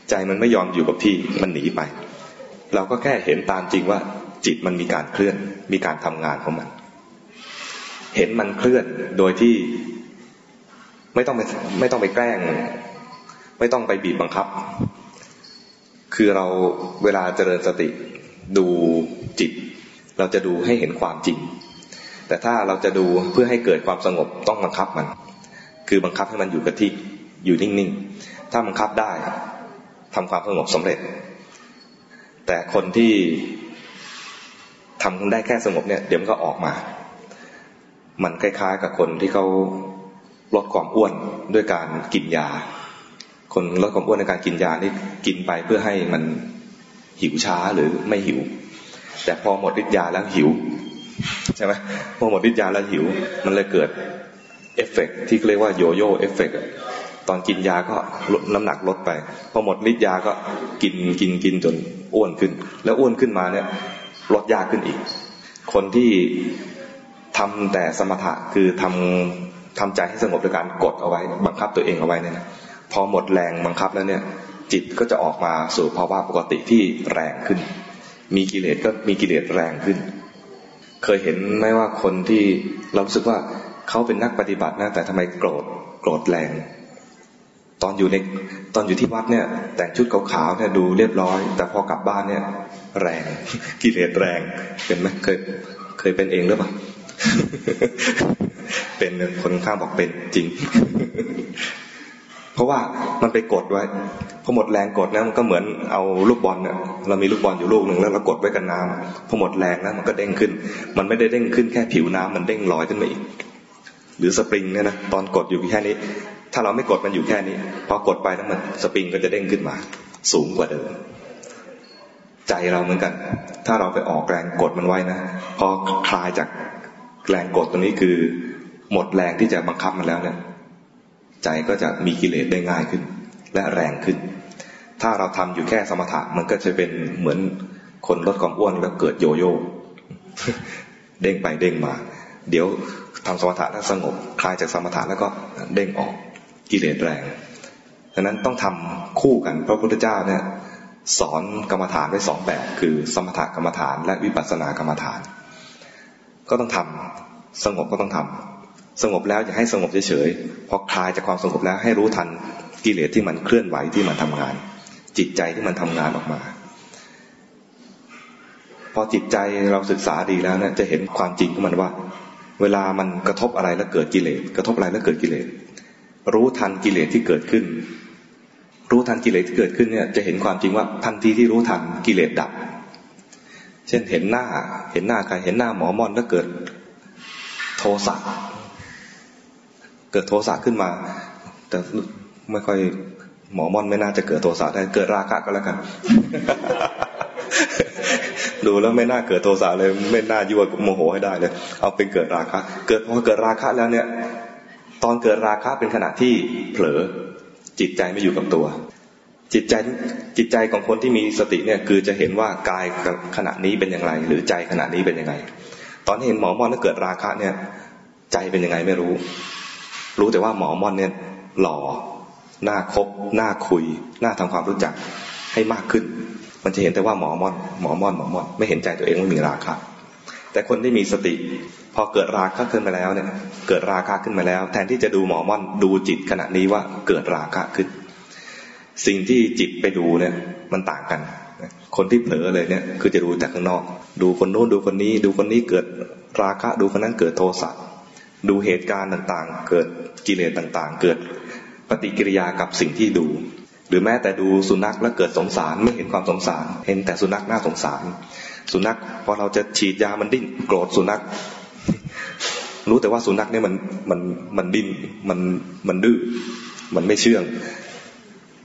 ใจมันไม่ยอมอยู่กับที่มันหนีไป เราก็แค่เห็นตามจริงว่า จิตมันมีการเคลื่อน มีการทำงานของมัน เห็นมันเคลื่อนโดยที่ ไม่ต้องไปไม่ต้องไปแกล้ง ไม่ต้องไปบีบบังคับ คือเราเวลาเจริญสติดูจิต เราจะดูให้เห็นความจริง แต่ถ้าเราจะดูเพื่อให้เกิดความสงบต้องบังคับมัน คือบังคับให้มันอยู่กับที่อยู่นิ่งๆ ถ้าบังคับได้ทำความสงบสำเร็จ แต่คนที่ทำได้แค่สงบเนี่ย เดี๋ยวมันก็ออกมา มันคล้ายๆกับคนที่เขา ลดความอ้วนด้วยการกินยา คนลดความอ้วนในการกินยานี่กินไปเพื่อให้มันหิวช้าหรือไม่หิว แต่พอหมดฤทธิ์ยาแล้วหิวใช่ไหมพอหมดฤทธิ์ยาแล้วหิว มันเลยเกิดเอฟเฟกที่เรียกว่า yoyo effect ตอนกินยาก็ลดน้ำหนักลดไป พอหมดฤทธิ์ยาก็กินกินกินจนอ้วนขึ้น แล้วอ้วนขึ้นมาเนี่ยลดยากขึ้นอีก คนที่ทำแต่สมถะคือทำ ทำใจให้สงบโดยการกดเอาไว้ บังคับตัวเองเอาไว้เนี่ยพอหมดแรงบังคับแล้วเนี่ย จิตก็จะออกมาสู่ภาวะปกติที่แรงขึ้น มีกิเลสก็มีกิเลสแรงขึ้น เคยเห็นไหมว่าคนที่เราสึกว่าเขาเป็นนักปฏิบัตินะแต่ทำไมโกรธโกรธแรงตตอนอยู่ในตอนอยู่ที่วัดเนี่ย แต่งชุดขาวๆเนี่ยดูเรียบร้อย แต่พอกลับบ้านเนี่ย แรงกิเลสแรงเป็นไหมเคยเคยเป็นเองหรือเปล่า เป็นคนข้างบอกเป็นจริง เพราะว่ามันไปกดไว้พอหมดแรงกดนะมันก็เหมือนเอาลูกบอลเนี่ยเรามีลูกบอลอยู่ลูกหนึ่งแล้วเรากดไว้กับน้ำพอหมดแรงนะมันก็เด้งขึ้น มันไม่ได้เด้งขึ้นแค่ผิวน้ำมันเด้งลอยขึ้นมาอีกหรือสปริงเนี่ยนะตอนกดอยู่แค่นี้ ถ้าเราไม่กดมันอยู่แค่นี้พอกดไปแล้วมันสปริงก็จะเด้งขึ้นมา สูงกว่าเดิมใจเราเหมือนกัน ถ้าเราไปออกแรงกดมันไว้นะ พอคลายจาก แรงกดตรงนี้คือหมดแรงที่จะบังคับมันแล้วเนี่ยใจก็จะมีกิเลสได้ง่ายขึ้น และแรงขึ้น ถ้าเราทำอยู่แค่สมถะมันก็จะเป็นเหมือนคนลดความอ้วนแล้วเกิดโยโย่เด้งไปเด้งมา เดี๋ยวทำสมถะแล้วสงบคลายจากสมถะแล้วก็เด้งออกกิเลสแรงดังนั้นต้องทำคู่กันพระพุทธเจ้าเนี่ยสอนกรรมฐานไว้สองแบบ คือสมถกรรมฐานและวิปัสสนากรรมฐาน ก็ต้องทำสงบก็ต้องทำสงบแล้วอย่าให้สงบเฉยๆพอคลายจากความสงบแล้วให้รู้ทันกิเลสที่มันเคลื่อนไหวที่มันทำงาน จิตใจที่มันทำงานออกมา พอจิตใจเราศึกษาดีแล้วเนี่ยจะเห็นความจริงของมันว่า เวลามันกระทบอะไรแล้วเกิดกิเลสกระทบอะไรแล้วเกิดกิเลสรู้ทันกิเลสที่เกิดขึ้น รู้ทันกิเลสที่เกิดขึ้นเนี่ยจะเห็นความจริงว่าทันทีที่รู้ทันกิเลสดับ เช่นเห็นหน้า เห็นหน้าใครเห็นหน้าหมอมอนแล้วเกิดโทสะเกิดโทสะขึ้นมา แต่ไม่ค่อยหมอมอนไม่น่าจะเกิดโทสะได้เกิดราคะก็แล้วกัน ดูแล้วไม่น่าเกิดโทสะเลย ไม่น่ายั่วโมโหให้ได้เลย เอาเป็นเกิดราคะเกิดพอเกิดราคะแล้วเนี่ย ตอนเกิดราคะเป็นขณะที่เผลอจิตใจไม่อยู่กับตัว จิตใจจิตใจของคนที่มีสติเนี่ยคือจะเห็นว่ากายขณะนี้เป็นอย่างไร หรือใจขณะนี้เป็นยังไง ตอนเห็นหมอมอนแล้วเกิดราคะเนี่ย ใจเป็นยังไงไม่รู้ รู้แต่ว่าหมอมอนเนี่ยหล่อหน้าคบหน้าคุยหน้าทำความรู้จักให้มากขึ้น มันจะเห็นแต่ว่าหมอมอนหมอมอนหมอมอนไม่เห็นใจตัวเองว่ามีราคะแต่คนที่มีสติ พอเกิดราคะขึ้นมาแล้วเนี่ย เกิดราคะขึ้นมาแล้ว แทนที่จะดูหมอม่อนดูจิตขณะนี้ว่าเกิดราคะขึ้น สิ่งที่จิตไปดูเนี่ยมันต่างกัน คนที่เผลอเลยเนี่ยคือจะดูจากข้างนอก ดูคนโน้นดูคนนี้ ดูคนนี้เกิดราคะดูคนนั้นเกิดโทสะดูเหตุการณ์ต่างๆ เกิดกิเลสต่างๆ เกิดปฏิกิริยากับสิ่งที่ดู หรือแม้แต่ดูสุนัขแล้วเกิดสงสารไม่เห็นความสงสาร เห็นแต่สุนัขน่าสงสาร สุนัขพอเราจะฉีดยามันดิ้นโกรธสุนัข รู้แต่ว่าสุนัขเนี่ยมันมันมันดิ้นมันมันดื้อมันไม่เชื่อง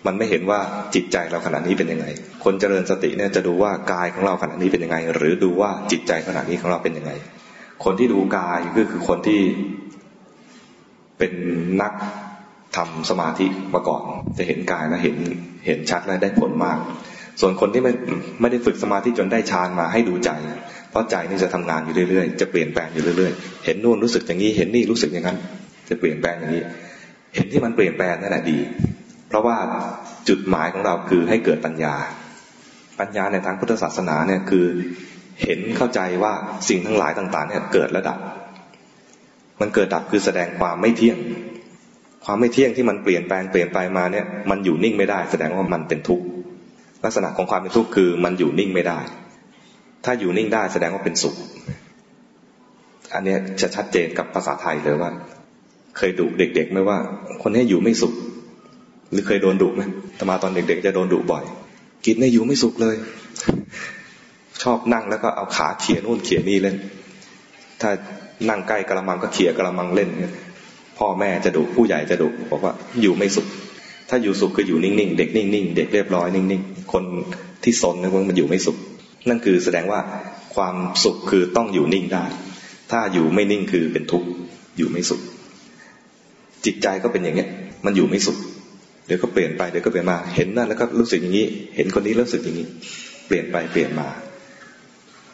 มันไม่เห็นว่าจิตใจเราขณะนี้เป็นยังไง คนเจริญสติเนี่ยจะดูว่ากายของเราขณะนี้เป็นยังไง หรือดูว่าจิตใจขณะนี้ของเราเป็นยังไง คนที่ดูกายก็คือคนที่เป็นนักทำสมาธิมาก่อนจะเห็นกายแล้วเห็นเห็นชัดและได้ผลมาก ส่วนคนที่ไม่ไม่ได้ฝึกสมาธิจนได้ฌานมาให้ดูใจ เพราะใจนี่จะทำงานอยู่เรื่อยๆ จะเปลี่ยนแปลงอยู่เรื่อยๆ เห็นนู่นรู้สึกอย่างนี้ เห็นนี่รู้สึกอย่างนั้น จะเปลี่ยนแปลงอย่างนี้ เห็นที่มันเปลี่ยนแปลงนั่นแหละดี เพราะว่าจุดหมายของเราคือให้เกิดปัญญา ปัญญาในทางพุทธศาสนาเนี่ยคือเห็นเข้าใจว่าสิ่งทั้งหลายต่าง ๆ เนี่ยเกิดและดับ มันเกิดดับคือแสดงความไม่เที่ยง ความไม่เที่ยงที่มันเปลี่ยนแปลงเปลี่ยนไปมาเนี่ย มันอยู่นิ่งไม่ได้ แสดงว่ามันเป็นทุกข์ลักษณะของความเป็นทุกข์คือมันอยู่นิ่งไม่ได้ ถ้าอยู่นิ่งได้แสดงว่าเป็นสุข อันนี้จะชัดเจนกับภาษาไทยเลยว่า เคยดุเด็ก ๆ ไหมว่า คนนี้อยู่ไม่สุข หรือเคยโดนดุไหมตมาตอนเด็กๆจะโดนดุบ่อย กินเนี่ยอยู่ไม่สุขเลย ชอบนั่งแล้วก็เอาขาเขี่ยนู่นเขี่ยนี่เล่น ถ้านั่งใกล้กระมังก็เขี่ยกระมังเล่นพ่อแม่จะดุผู้ใหญ่จะดุบอกว่าอยู่ไม่สุข ถ้าอยู่สุขคืออยู่นิ่งๆ เด็กนิ่งๆ เด็กเรียบร้อยนิ่งๆ คนที่สนนี่ยมันอยู่ไม่สุข นั่นคือแสดงว่าความสุขคือต้องอยู่นิ่งได้ ถ้าอยู่ไม่นิ่งคือเป็นทุกข์อยู่ไม่สุข จิตใจก็เป็นอย่างเงี้ย มันอยู่ไม่สุข ดี๋ยวก็เปลี่ยนไปเดี๋ยวก็เปลี่ยนมา เห็นนั่นแล้วก็รู้สึกอย่างนี้ เห็นคนนี้รู้สึกอย่างนี้ เปลี่ยนไปเปลี่ยนมา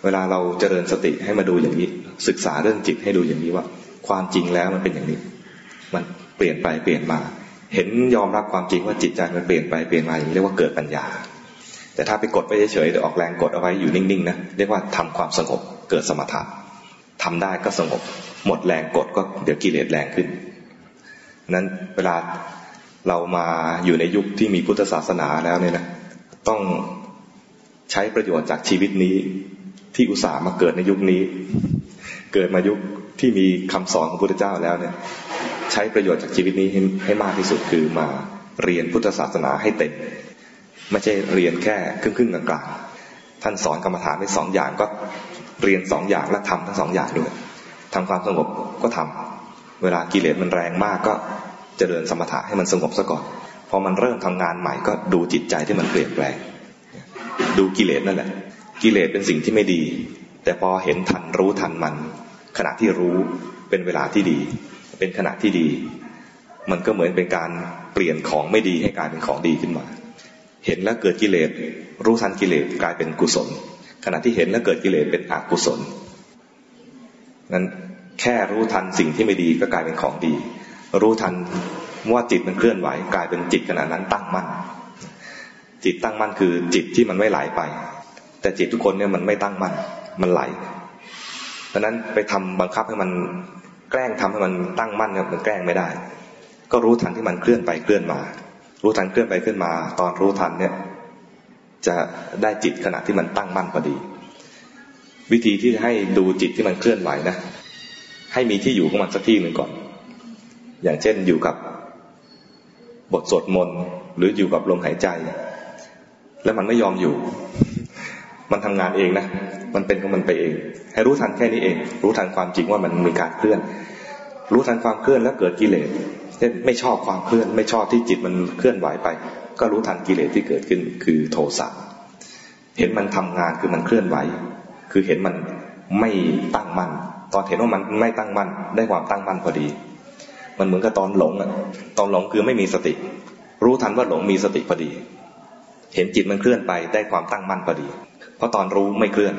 เวลาเราเจริญสติให้มาดูอย่างนี้ ศึกษาเรื่องจิตให้ดูอย่างนี้ว่า ความจริงแล้วมันเป็นอย่างนี้ มันเปลี่ยนไปเปลี่ยนมา เห็นยอมรับความจริงว่าจิตใจมันเปลี่ยนไปเปลี่ยนมาอย่างนี้เรียกว่าเกิดปัญญา แต่ถ้าไปกดไปเฉยๆหรือออกแรงกดเอาไว้อยู่นิ่งๆนะเรียกว่าทำความสงบเกิดสมถะทำได้ก็สงบ หมดแรงกดก็เดี๋ยวกิเลสแรงขึ้นนั้นเวลา เรามาอยู่ในยุคที่มีพุทธศาสนาแล้วเนี่ยนะต้องใช้ประโยชน์จากชีวิตนี้ ที่อุตส่าห์มาเกิดในยุคนี้ เกิดมายุคที่มีคำสอนของพระพุทธเจ้าแล้วเนี่ย ใช้ประโยชน์จากชีวิตนี้ให้ให้มากที่สุดคือมาเรียนพุทธศาสนาให้เต็มไม่ใช่เรียนแค่ครึ่งครึ่งกลางๆท่านสอนกรรมฐานไปสองอย่างก็เรียนสองอย่างและทำทั้งสองอย่างด้วยทำความสงบก็ทำเวลากิเลสมันแรงมากก็ เจริญสมถะให้มันสงบซะก่อนพอมันเริ่มทำงานใหม่ก็ดูจิตใจที่มันเปลี่ยนแปลง ดูกิเลสนั่นแหละ กิเลสเป็นสิ่งที่ไม่ดี แต่พอเห็นทันรู้ทันมัน ขณะที่รู้เป็นเวลาที่ดี เป็นขณะที่ดี มันก็เหมือนเป็นการเปลี่ยนของไม่ดีให้กลายเป็นของดีขึ้นมา เห็นแล้วเกิดกิเลสรู้ทันกิเลสกลายเป็นกุศล ขณะที่เห็นแล้วเกิดกิเลสเป็นอกุศลนั้นแค่รู้ทันสิ่งที่ไม่ดีก็กลายเป็นของดี รู้ทันว่าจิตมันเคลื่อนไหว กลายเป็นจิตขณะนั้นตั้งมั่น จิตตั้งมั่นคือจิตที่มันไม่ไหลไป แต่จิตทุกคนเนี่ยมันไม่ตั้งมั่นมันไหลดังนั้นไปทำบังคับให้มันแกล้งทำให้มันตั้งมั่นเนี่ยมันแกล้งไม่ได้ ก็รู้ทันที่มันเคลื่อนไปเคลื่อนมา รู้ทันเคลื่อนไปเคลื่อนมา ตอนรู้ทันเนี่ยจะได้จิตขณะที่มันตั้งมั่นพอดี วิธีที่จะให้ดูจิตที่มันเคลื่อนไหวนะ ให้มีที่อยู่ของมันสักที่หนึ่งก่อน อย่างเช่นอยู่กับบทสวดมนต์หรืออยู่กับลมหายใจ แล้วมันไม่ยอมอยู่ มันทำงานเองนะ มันเป็นของมันไปเอง ให้รู้ทันแค่นี้เอง รู้ทันความจริงว่ามันมีการเคลื่อน รู้ทันความเคลื่อนแล้วเกิดกิเลสเช่นไม่ชอบความเคลื่อน ไม่ชอบที่จิตมันเคลื่อนไหวไป ก็รู้ทันกิเลสที่เกิดขึ้นคือโทสะเห็นมันทำงานคือมันเคลื่อนไหว คือเห็นมันไม่ตั้งมั่นตอนเห็นว่ามันไม่ตั้งมั่นได้ความตั้งมั่นพอดี มันเหมือนกับตอนหลงอะ ตอนหลงคือไม่มีสติ รู้ทันว่าหลงมีสติพอดี เห็นจิตมันเคลื่อนไปได้ความตั้งมั่นพอดี เพราะตอนรู้ไม่เคลื่อน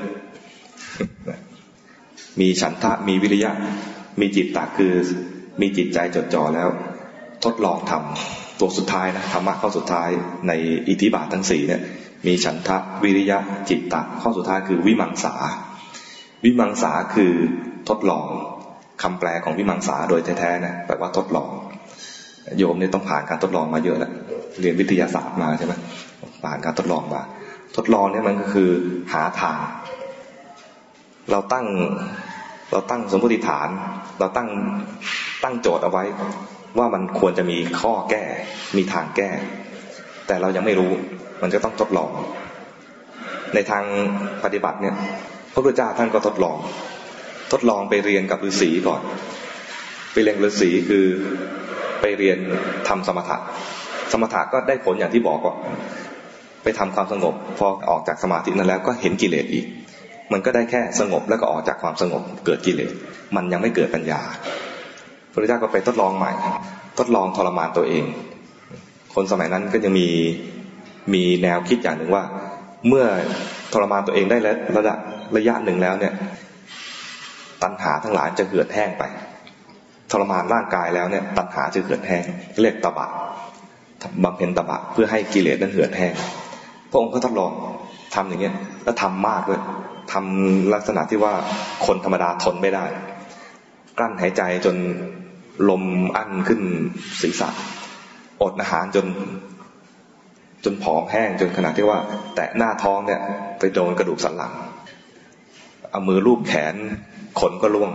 มีฉันทะมีวิริยะ มีจิตตาคือมีจิตใจจดจ่อแล้ว ทดลองทำตัวสุดท้ายนะธรรมะข้อสุดท้ายในอิทธิบาททั้งสี่เนี่ย มีฉันทะวิริยะ จิตตะข้อสุดท้ายคือวิมังสา วิมังสาคือทดลอง คำแปลของวิมังสาโดยแท้ๆนะแปลว่าทดลอง โยมเนี่ยต้องผ่านการทดลองมาเยอะแล้วเรียนวิทยาศาสตร์มาใช่ไหมผ่านการทดลองมาทดลองเนี่ยมันก็คือหาทาง เราตั้งเราตั้งสมมติฐาน เราตั้งตั้งโจทย์เอาไว้ ว่ามันควรจะมีข้อแก้ มีทางแก้ แต่เรายังไม่รู้ มันก็ต้องทดลอง ในทางปฏิบัติเนี่ยพระพุทธเจ้าท่านก็ทดลอง ทดลองไปเรียนกับฤาษีก่อน ไปเรียนฤาษีคือไปเรียนทำสมถะ สมถะก็ได้ผลอย่างที่บอกว่าไปทำความสงบ พอออกจากสมาธินั้นแล้วก็เห็นกิเลสอีก มันก็ได้แค่สงบแล้วก็ออกจากความสงบเกิดกิเลส มันยังไม่เกิดปัญญา พระเจ้าก็ไปทดลองใหม่ ทดลองทรมานตัวเอง คนสมัยนั้นก็ยังมีมีแนวคิดอย่างหนึ่งว่า เมื่อทรมานตัวเองได้ระดับระยะหนึ่งแล้วเนี่ย ตัณหาทั้งหลายจะเหือดแห้งไป ทรมานร่างกายแล้วเนี่ย ตัณหาจะเหือดแห้งเรียกตบะบำเพ็ญตบะเพื่อให้กิเลสนั้นเหือดแห้งพระองค์ก็ทดลองทำอย่างเงี้ยแล้วทำมากด้วยทำลักษณะที่ว่าคนธรรมดาทนไม่ได้ กลั้นหายใจจนลมอั้นขึ้นศีรษะ อดอาหารจน จนผอมแห้งจนขนาดที่ว่า แตะหน้าท้องเนี่ย ไปโดนกระดูกสันหลังเอามือลูบแขน ขนก็ล่วง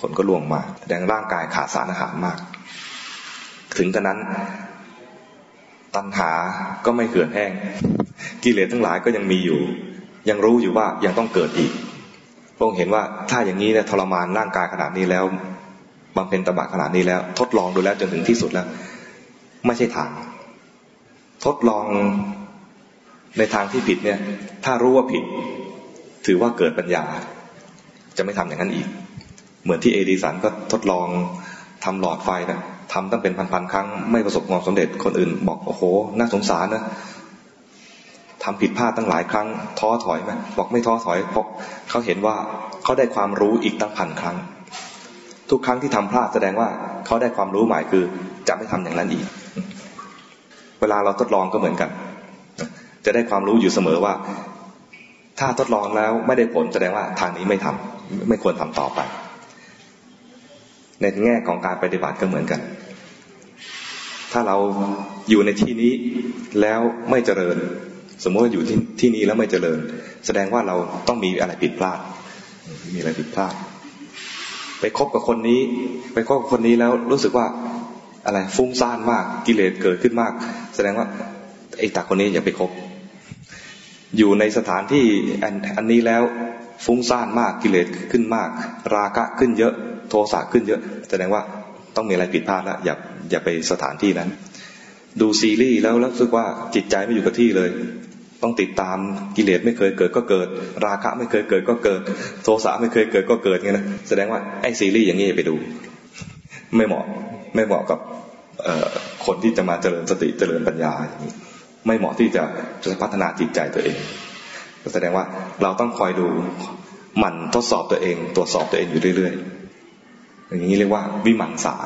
ขนก็ล่วงมาแสดงร่างกายขาดสารอาหารมาก ถึงกระนั้น ตัณหาก็ไม่เกิดแห้ง กิเลสทั้งหลายก็ยังมีอยู่ ยังรู้อยู่ว่ายังต้องเกิดอีกพระองค์เห็นว่าถ้าอย่างนี้เนี่ยทรมานร่างกายขนาดนี้แล้วบำเพ็ญตบะขนาดนี้แล้ว ทดลองดูแล้วจนถึงที่สุดแล้ว ไม่ใช่ทาง ทดลองในทางที่ผิดเนี่ย ถ้ารู้ว่าผิด ถือว่าเกิดปัญญา จะไม่ทำอย่างนั้นอีก เหมือนที่เอดิสันก็ทดลองทำหลอดไฟนะทำตั้งเป็นพันๆครั้ง ไม่ประสบความสำเร็จคนอื่น บอกโอ้โหน่าสงสารนะทำผิดพลาดตั้งหลายครั้ง ท้อถอยไหมบอกไม่ท้อถอยเพราะเขาเห็นว่าเขาได้ความรู้อีกตั้งพันครั้ง ทุกครั้งที่ทำพลาดแสดงว่าเขาได้ความรู้ใหม่คือจะไม่ทำอย่างนั้นอีก เวลาเราทดลองก็เหมือนกัน จะได้ความรู้อยู่เสมอว่า ถ้าทดลองแล้วไม่ได้ผลแสดงว่าทางนี้ไม่ทำ ไม่ควรทำต่อไป ในแง่ของการปฏิบัติก็เหมือนกัน ถ้าเราอยู่ในที่นี้แล้วไม่เจริญ สมมติว่าอยู่ที่ที่นี้แล้วไม่เจริญ แสดงว่าเราต้องมีอะไรผิดพลาด มีอะไรผิดพลาด ไปคบกับคนนี้ ไปคบกับคนนี้แล้วรู้สึกว่าอะไรฟุ้งซ่านมากกิเลสเกิดขึ้นมาก แสดงว่าไอ้ตาคนนี้อย่าไปคบอยู่ในสถานที่อันนี้แล้ว ฟุ้งซ่านมากกิเลสขึ้นมาก ราคะขึ้นเยอะ โทสะขึ้นเยอะแสดงว่าต้องมีอะไรผิดพลาดแล้วอย่าอย่าไปสถานที่นั้น ดูซีรีส์แล้วรู้สึกว่าจิตใจไม่อยู่กับที่เลย ต้องติดตามกิเลสไม่เคยเกิดก็เกิด ราคะไม่เคยเกิดก็เกิด โทสะไม่เคยเกิดก็เกิดไงนะแสดงว่าไอ้ซีรีส์อย่างนี้ไปดู ไม่เหมาะไม่เหมาะกับคนที่จะมาเจริญสติเจริญปัญญาอย่างนี้ไม่เหมาะที่จะจะพัฒนาจิตใจตัวเอง แสดงว่าเราต้องคอยดูหมั่นทดสอบตัวเอง ตรวจสอบตัวเองอยู่เรื่อยๆอย่างนี้เรียกว่าวิมังสา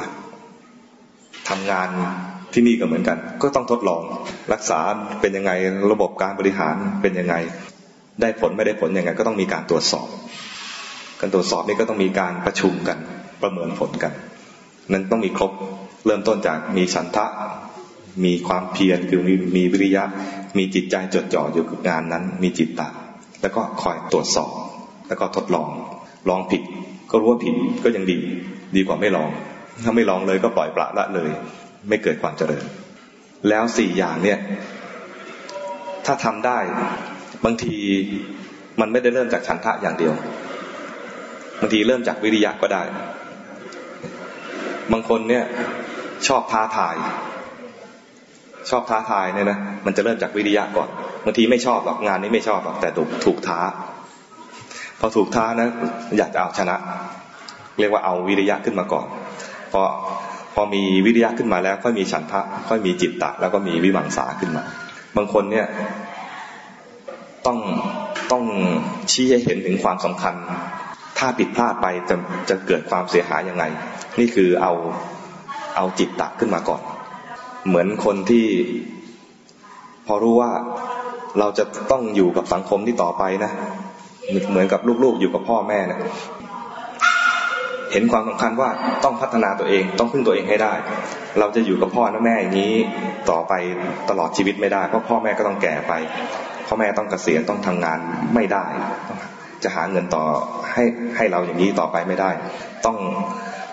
ทำงานที่นี่ก็เหมือนกัน ก็ต้องทดลองรักษาเป็นยังไงระบบการบริหารเป็นยังไง ได้ผลไม่ได้ผลยังไง ก็ต้องมีการตรวจสอบ การตรวจสอบนี่ก็ต้องมีการประชุมกัน ประเมินผลกัน นั้นต้องมีครบเริ่มต้นจากมีฉันทะมีความเพียรคือมีมีวิริยะ มีจิตใจจดจ่ออยู่กับงานนั้น มีจิตตะแล้วก็คอยตรวจสอบ แล้วก็ทดลอง ลองผิด ก็รู้ว่าผิดก็ยังดี ดีกว่าไม่ลอง ถ้าไม่ลองเลยก็ปล่อยปละละเลย ไม่เกิดความเจริญ แล้วสี่อย่างเนี่ย ถ้าทำได้บางทีมันไม่ได้เริ่มจากฉันทะอย่างเดียวบางทีเริ่มจากวิริยะก็ได้ บางคนเนี่ยชอบท้าทาย ชอบท้าทายเนี่ยนะมันจะเริ่มจากวิริยะก่อนบางทีไม่ชอบหรอกงานนี้ไม่ชอบหรอกแต่ถูกถูกท้า พอถูกท้านะอยากจะเอาชนะ เรียกว่าเอาวิริยะขึ้นมาก่อนพอพอมีวิริยะขึ้นมาแล้ว ค่อยมีฉันทะค่อยมีจิตตะ แล้วก็มีวิมังสาขึ้นมา บางคนเนี่ยต้องต้องชี้ให้เห็นถึงความสำคัญ ถ้าผิดพลาดไปจะจะเกิดความเสียหายยังไง นี่คือเอาเอาจิตตะขึ้นมาก่อน เหมือนคนที่พอรู้ว่าเราจะต้องอยู่กับสังคมที่ต่อไปนะเหมือนกับลูกๆอยู่กับพ่อแม่นะเห็นความสำคัญว่าต้องพัฒนาตัวเองต้องพึ่งตัวเองให้ได้ เราจะอยู่กับพ่อและแม่อย่างนี้ต่อไปตลอดชีวิตไม่ได้เพราะพ่อแม่ก็ต้องแก่ไป พ่อแม่ต้องเกษียณต้องทำงานไม่ได้ จะหาเงินต่อให้ให้เราอย่างนี้ต่อไปไม่ได้ ต้อง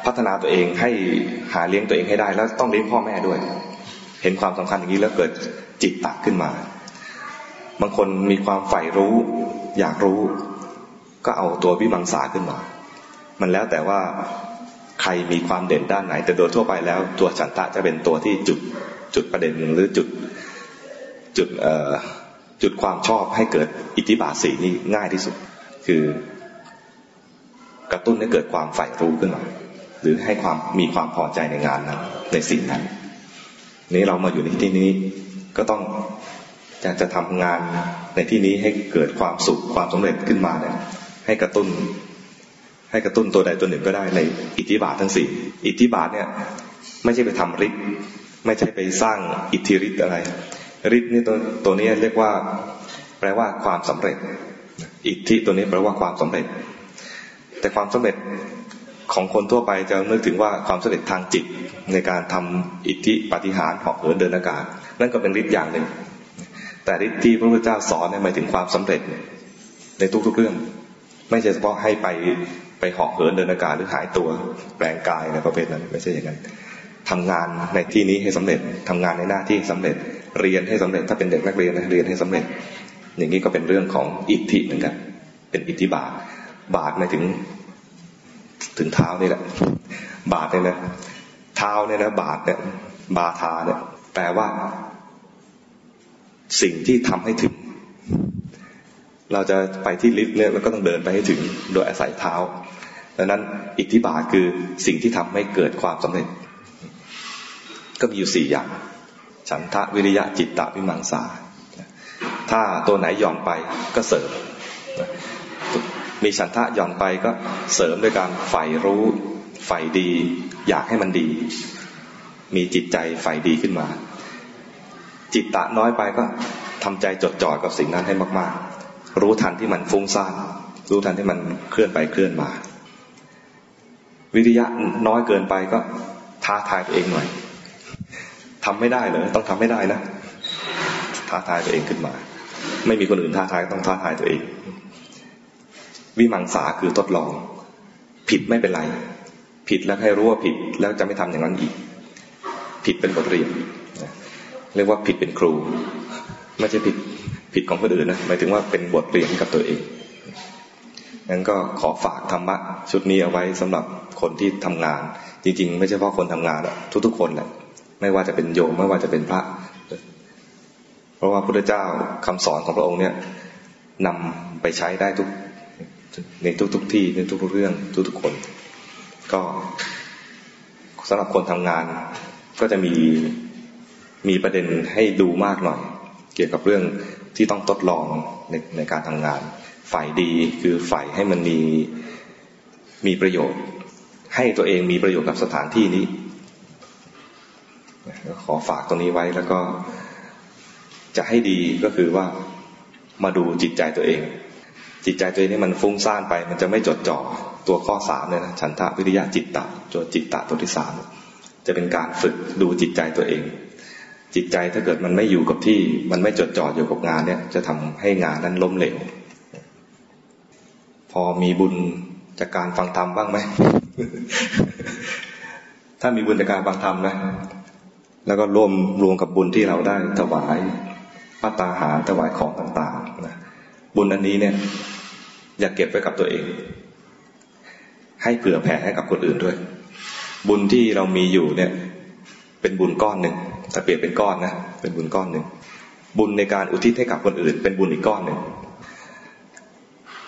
พัฒนาตัวเองให้หาเลี้ยงตัวเองให้ได้ แล้วต้องเลี้ยงพ่อแม่ด้วย เห็นความสำคัญอย่างนี้แล้วเกิดจิตตักขึ้นมา บางคนมีความใฝ่รู้ อยากรู้ ก็เอาตัววิมังสาขึ้นมา มันแล้วแต่ว่าใครมีความเด่นด้านไหน แต่โดยทั่วไปแล้ว ตัวฉันทะจะเป็นตัวที่จุดจุดประเด็นหรือจุดจุดจุดความชอบให้เกิดอิทธิบาทสีนี้ง่ายที่สุด คือกระตุ้นให้เกิดความใฝ่รู้ขึ้นมา หรือให้ความมีความพอใจในงานนั้นในสิ่งนั้น นี้เรามาอยู่ในที่นี้ก็ต้องอยากจะทำงานในที่นี้ให้เกิดความสุขความสำเร็จขึ้นมาเนี่ยให้กระตุ้น ให้กระตุ้นตัวใดตัวหนึ่งก็ได้ในอิทธิบาททั้งสี่อิทธิบาทเนี่ยไม่ใช่ไปทำฤทธิ์ไม่ใช่ไปสร้างอิทธิฤทธิ์อะไรฤทธิ์นี่ตัวตัวนี้เรียกว่า แปลว่าความสำเร็จ อิทธิตัวนี้แปลว่าความสำเร็จ แต่ความสำเร็จ ของคนทั่วไปจะนึกถึงว่าความสำเร็จทางจิตในการทำอิทธิปฏิหารหอกเหินเดินอากาศ นั่นก็เป็นฤทธิ์อย่างหนึ่ง แต่ฤทธิ์ที่พระพุทธเจ้าสอนเนี่ยหมายถึงความสำเร็จในทุกๆเรื่อง ไม่ใช่เฉพาะให้ไปไปหอกเหินเดินอากาศหรือหายตัวแปลงกายในประเภทนั้นไม่ใช่อย่างนั้นทำงานในที่นี้ให้สำเร็จทำงานในหน้าที่สำเร็จเรียนให้สำเร็จถ้าเป็นเด็กนักเรียนนะเรียนให้สำเร็จ อย่างนี้ก็เป็นเรื่องของอิทธิเหมือนกัน เป็นอิทธิบาทบาทหมายถึง ถึงเท้านี่แหละ บาทเนี่ยนะเท้าเนี่ยนะบาทเนี่ย บาทาเนี่ย แปลว่า สิ่งที่ทำให้ถึง เราจะไปที่ลิฟต์เนี่ยเราก็ต้องเดินไปให้ถึง โดยอาศัยเท้าดังนั้นอิทธิบาทคือสิ่งที่ทำให้เกิดความสำเร็จ ก็มีอยู่สี่อย่าง ฉันทะวิริยะจิตตะวิมังสาถ้าตัวไหนย่อนไปก็เสริม มีฉันทะหย่อนไปก็เสริมด้วยการใฝ่รู้ใฝ่ดี อยากให้มันดี มีจิตใจใฝ่ดีขึ้นมา จิตตะน้อยไปก็ทำใจจดจ่อกับสิ่งนั้นให้มาก ๆ รู้ทันที่มันฟุ้งซ่านรู้ทันที่มันเคลื่อนไปเคลื่อนมา วิริยะน้อยเกินไปก็ท้าทายตัวเองหน่อยทำไม่ได้เลยต้องทำไม่ได้นะท้าทายตัวเองขึ้นมา ไม่มีคนอื่นท้าทายต้องท้าทายตัวเอง วิมังสาคือทดลอง ผิดไม่เป็นไร ผิดแล้วให้รู้ว่าผิดแล้วจะไม่ทำอย่างนั้นอีก ผิดเป็นบทเรียนเรียกว่าผิดเป็นครู ไม่ใช่ผิดผิดของคนอื่นนะหมายถึงว่าเป็นบทเรียนกับตัวเองงั้นก็ขอฝากธรรมะชุดนี้เอาไว้สำหรับคนที่ทำงาน จริง ๆ ไม่ใช่เฉพาะคนทำงานทุกๆคนแหละไม่ว่าจะเป็นโยมไม่ว่าจะเป็นพระ เพราะว่าพระพุทธเจ้าคำสอนของพระองค์เนี่ยนำไปใช้ได้ทุก ในทุกๆทที่ในทุกๆเรื่องทุกๆคน ก็สำหรับคนทำงาน ก็จะมีมีประเด็นให้ดูมากหน่อย เกี่ยวกับเรื่องที่ต้องทดลองในในการทำงาน ฝ่ายดีคือฝ่ายให้มันมีมีประโยชน์ ให้ตัวเองมีประโยชน์กับสถานที่นี้ขอฝากตรงนี้ไว้แล้วก็จะให้ดีก็คือว่ามาดูจิตใจตัวเอง จิตใจตัวเองนี่มันฟุ้งซ่านไป มันจะไม่จดจ่อตัวข้อสามเลยนะฉันทะวิริยะจิตตะตัวจิตตะตัวที่สามจะเป็นการฝึกดูจิตใจตัวเอง จิตใจถ้าเกิดมันไม่อยู่กับที่มันไม่จดจ่ออยู่กับงานเนี่ย จะทำให้งานนั้นล้มเหลว พอมีบุญจากการฟังธรรมบ้างไหมถ้ามีบุญจากการฟังธรรมนะแล้วก็รวมรวมกับบุญที่เราได้ถวายปัตตาหารถวายของต่างๆนะบุญอันนี้เนี่ย อย่าเก็บไว้กับตัวเอง ให้เผื่อแผ่ให้กับคนอื่นด้วย บุญที่เรามีอยู่เนี่ย เป็นบุญก้อนหนึ่งถ้าเปรียบเป็นก้อนนะเป็นบุญก้อนหนึ่งบุญในการอุทิศให้กับคนอื่น เป็นบุญอีกก้อนหนึ่ง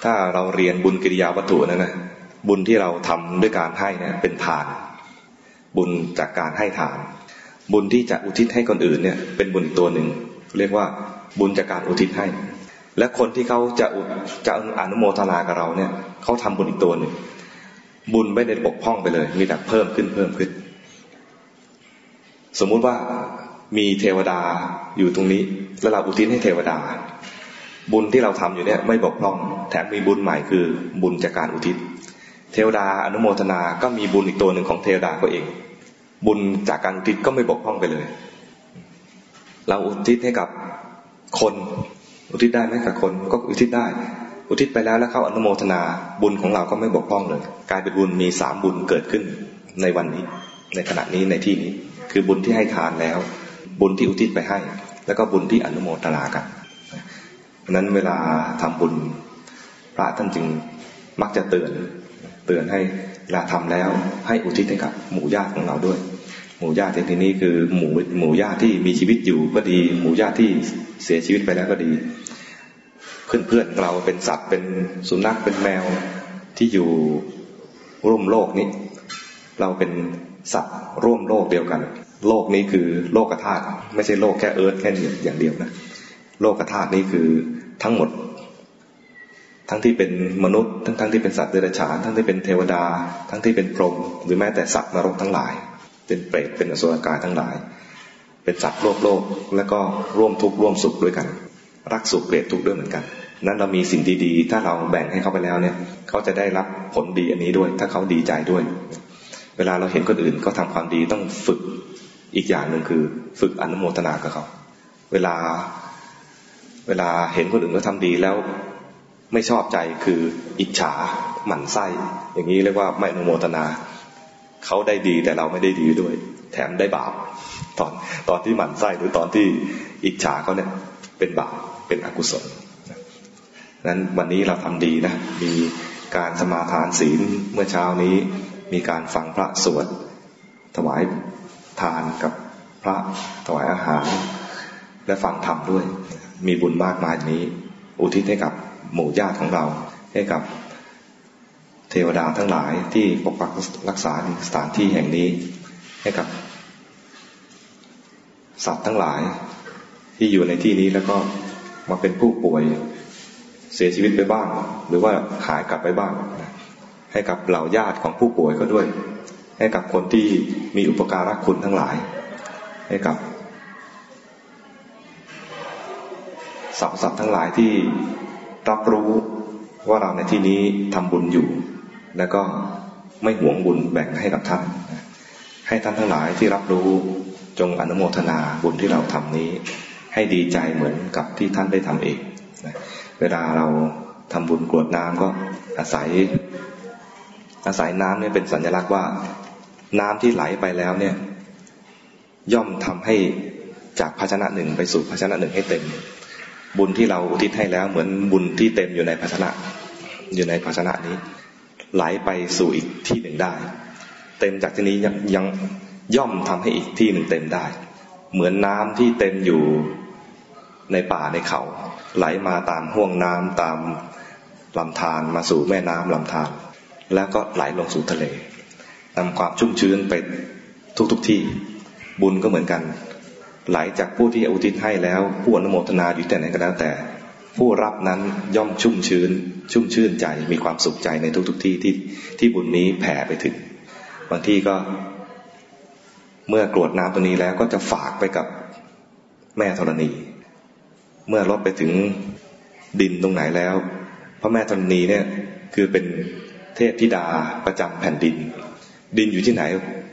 ถ้าเราเรียนบุญกิริยาวัตถุนั่นนะบุญที่เราทำด้วยการให้เนี่ย เป็นทาน บุญจากการให้ทาน บุญที่จะอุทิศให้คนอื่นเนี่ย เป็นบุญอีกตัวหนึ่งเรียกว่าบุญจากการอุทิศให้ และคนที่เขาจะจะอนุโมทนากับเราเนี่ยเขาทำบุญอีกตัวหนึ่งบุญไม่ได้ปกพ้องไปเลย มีแต่เพิ่มขึ้นเพิ่มขึ้น สมมุติว่ามีเทวดาอยู่ตรงนี้ แล้วเราอุทิศให้เทวดา บุญที่เราทำอยู่เนี่ยไม่บกพร่อง แถมมีบุญใหม่คือบุญจากการอุทิศ เทวดาอนุโมทนาก็มีบุญอีกตัวหนึ่งของเทวดาก็เอง บุญจากการอุทิศก็ไม่บกพร่องไปเลย เราอุทิศให้กับคน อุทิศได้ไหมกับคนก็อุทิศได้ อุทิศไปแล้วแล้วเข้าอนุโมทนาบุญของเราก็ไม่บกพร่องเลย กลายเป็นบุญมีสามบุญเกิดขึ้นในวันนี้ ในขณะนี้ในที่นี้ คือบุญที่ให้ทานแล้ว บุญที่อุทิศไปให้ แล้วก็บุญที่อนุโมทนากันเพราะนั้นเวลาทำบุญพระท่านจึงมักจะเตือนเตือนให้เวลาทำแล้วให้อุทิศให้กับหมู่ญาติของเราด้วย หมู่ญาติที่นี้คือหมู่หมู่ญาติที่มีชีวิตอยู่ก็ดี หมู่ญาติที่เสียชีวิตไปแล้วก็ดี เพื่อนเพื่อนเราเป็นสัตว์เป็นสุนัขเป็นแมวที่อยู่ร่วมโลกนี้ เราเป็นสัตว์ร่วมโลกเดียวกัน โลกนี้คือโลกธาตุไม่ใช่โลกแค่เอิร์ธแค่อย่างเดียวนะโลกธาตุนี้คือทั้งหมด ทั้งที่เป็นมนุษย์ทั้งทั้งที่เป็นสัตว์เดรัจฉาน ทั้งที่เป็นเทวดา ทั้งที่เป็นพรหมหรือแม้แต่สัตว์นรกทั้งหลาย เป็นเปรตเป็นอสุรกายทั้งหลาย เป็นสัตว์โลกโลกแล้วก็ร่วมทุกข์ร่วมสุขด้วยกัน รักสุขเกลียดทุกข์ด้วยเหมือนกัน นั้นเรามีสิ่งดีๆ ถ้าเราแบ่งให้เขาไปแล้วเนี่ย เขาจะได้รับผลดีอันนี้ด้วย ถ้าเขาดีใจด้วย เวลาเราเห็นคนอื่นก็ทำความดีต้องฝึกอีกอย่างหนึ่งคือ ฝึกอนุโมทนากับเขา เวลา เวลาเห็นคนอื่นก็ทำดีแล้วไม่ชอบใจคืออิจฉาหมั่นไส้ อย่างนี้เรียกว่าไม่อนุโมทนา เขาได้ดีแต่เราไม่ได้ดีด้วย แถมได้บาปตอนตอนที่หมั่นไส้หรือตอนที่อิจฉาเขาเนี่ยเป็นบาปเป็นอกุศล นั้นวันนี้เราทำดีนะ มีการสมาทานศีลเมื่อเช้านี้ มีการฟังพระสวดถวายทานกับพระถวายอาหาร และฟังธรรมด้วย มีบุญมากมายนี้ อุทิศให้กับหมู่ญาติของเราให้กับเทวดาทั้งหลายที่ปกปักรักษาสถานที่แห่งนี้ ให้กับ สัตว์ทั้งหลายที่อยู่ในที่นี้แล้วก็มาเป็นผู้ป่วย เสียชีวิตไปบ้าง หรือว่าหายกลับไปบ้าง ให้กับเหล่าญาติของผู้ป่วยก็ด้วย ให้กับคนที่มีอุปการะคุณทั้งหลาย ให้กับสรรพสัตว์ทั้งหลายที่รับรู้ว่าเราในที่นี้ทำบุญอยู่ แล้วก็ไม่หวงบุญแบ่งให้กับท่าน ให้ท่านทั้งหลายที่รับรู้จงอนุโมทนาบุญที่เราทำนี้ ให้ดีใจเหมือนกับที่ท่านได้ทำเองนะ เวลาเราทำบุญกรวดน้ำก็อาศัย อาศัยน้ำเนี่ยเป็นสัญลักษณ์ว่า น้ำที่ไหลไปแล้วเนี่ย ย่อมทำให้จากภาชนะหนึ่งไปสู่ภาชนะหนึ่งให้เต็ม บุญที่เราอุทิศให้แล้ว เหมือนบุญที่เต็มอยู่ในภาชนะ อยู่ในภาชนะนี้ ไหลไปสู่อีกที่หนึ่งได้ เต็มจากที่นี้ยังยังย่อมทำให้อีกที่หนึ่งเต็มได้ เหมือนน้ำที่เต็มอยู่ในป่าในเขา ไหลมาตามห่วงน้ำตามลำธารมาสู่แม่น้ำลำธารแล้วก็ไหลลงสู่ทะเลนำความชุ่มชื้นไปทุกๆทที่บุญก็เหมือนกัน ไหลจากผู้ที่อุทิศให้แล้วผู้อนุโมทนาอยู่แต่ไหนก็แล้วแต่ ผู้รับนั้นย่อมชุ่มชื้น ชุ่มชื่นใจมีความสุขใจในทุกๆทที่ที่ที่บุญนี้แผ่ไปถึงบางที่ก็เมื่อกรวดน้ำตัวนี้แล้วก็จะฝากไปกับแม่ธรณี เมื่อลดไปถึงดินตรงไหนแล้ว พระแม่ธรณีเนี่ยคือเป็นเทพธิดาประจำแผ่นดิน ดินอยู่ที่ไหน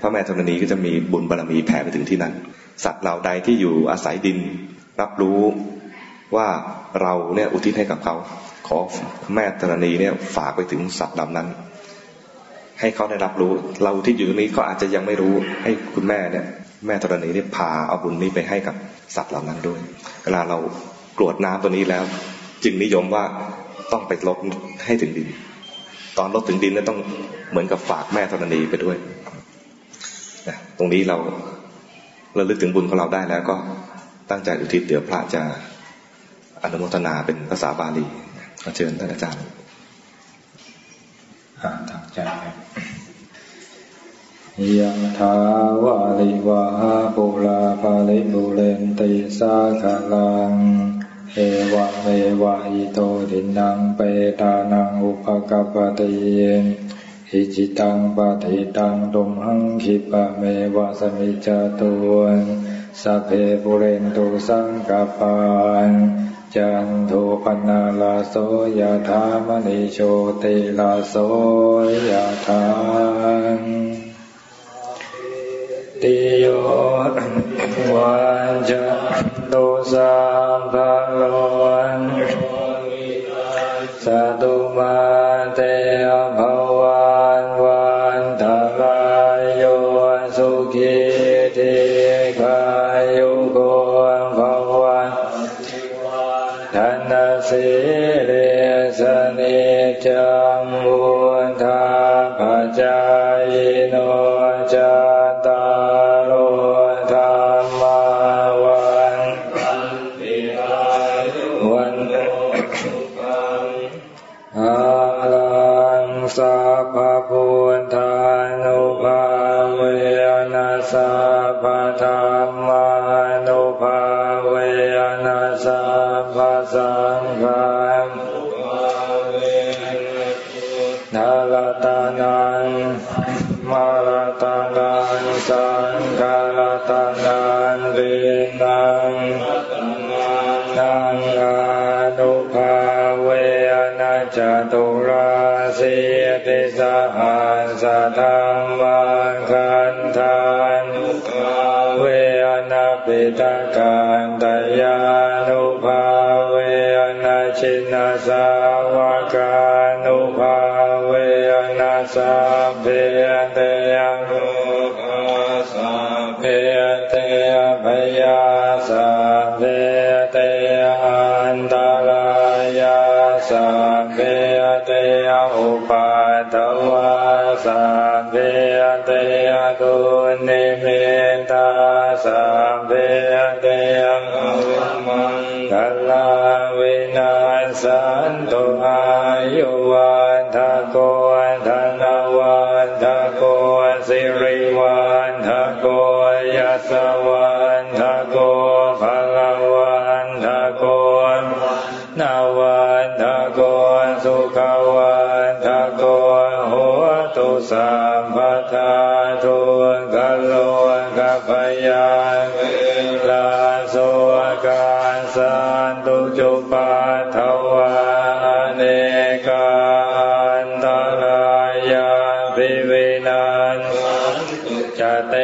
พระแม่ธรณีก็จะมีบุญบารรมีแผ่ไปถึงที่นั้น สัตว์เหล่าใดที่อยู่อาศัยดิน รับรู้ว่าเราเนี่ยอุทิศให้กับเขา ขอแม่ธรณีเนี่ยฝากไปถึงสัตว์เหล่านั้น ให้เขาได้รับรู้ เราอุทิศอยู่ตรงนี้ก็อาจจะยังไม่รู้ให้คุณแม่เนี่ยแม่ธรณีเนี่ยพาเอาบุญนี้ไปให้กับสัตว์เหล่านั้นด้วย เวลาเรา กรวดน้ำตัวนี้แล้ว จึงนิยมว่าต้องไปลดให้ถึงดิน ตอนลดถึงดินนี่ยต้องเหมือนกับฝากแม่ธรณีไปด้วยนะตรงนี้เราเราลึกถึงบุญของเราได้แล้วก็ตั้งใจอุทิศเดี๋ยวพระจะอนุโมทนาเป็นภาษาบาลีขอเชิญท่านอาจารย์ทางใจครับยะถาวาลิวาปุราภาลิบุเรนติสาคลัง เอวะเมวะอิโตทินังเปตานังอุปกปติหิจิตังปฏิตังตุมหังคิปะเมวะสมิจตุนสัพเพปุเรนตุสังกปานจันโทปนาลาโสยธามณิโชติลาโสยธา ติโยวันจะตุสัมภะโลวันสตุมา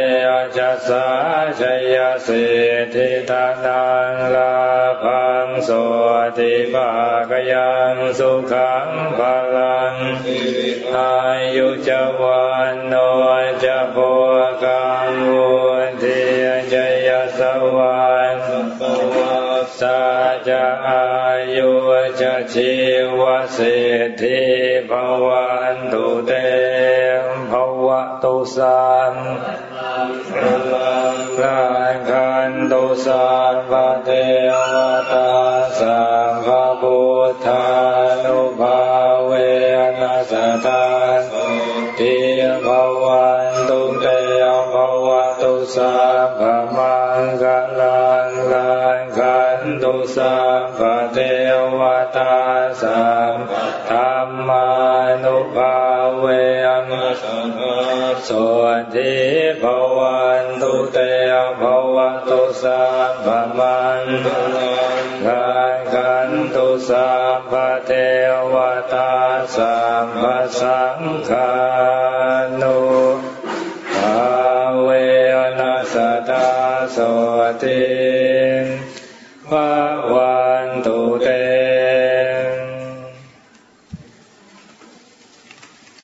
จะเตจะสาชยสิทธิทานังลาพังโสติภากยังสุขังพลังอายุจวันโนจะโพกังวุทิจยสวรรค์สัจะอายุจะชีวสิทธิภวันตุเตภวะตุสัน สัน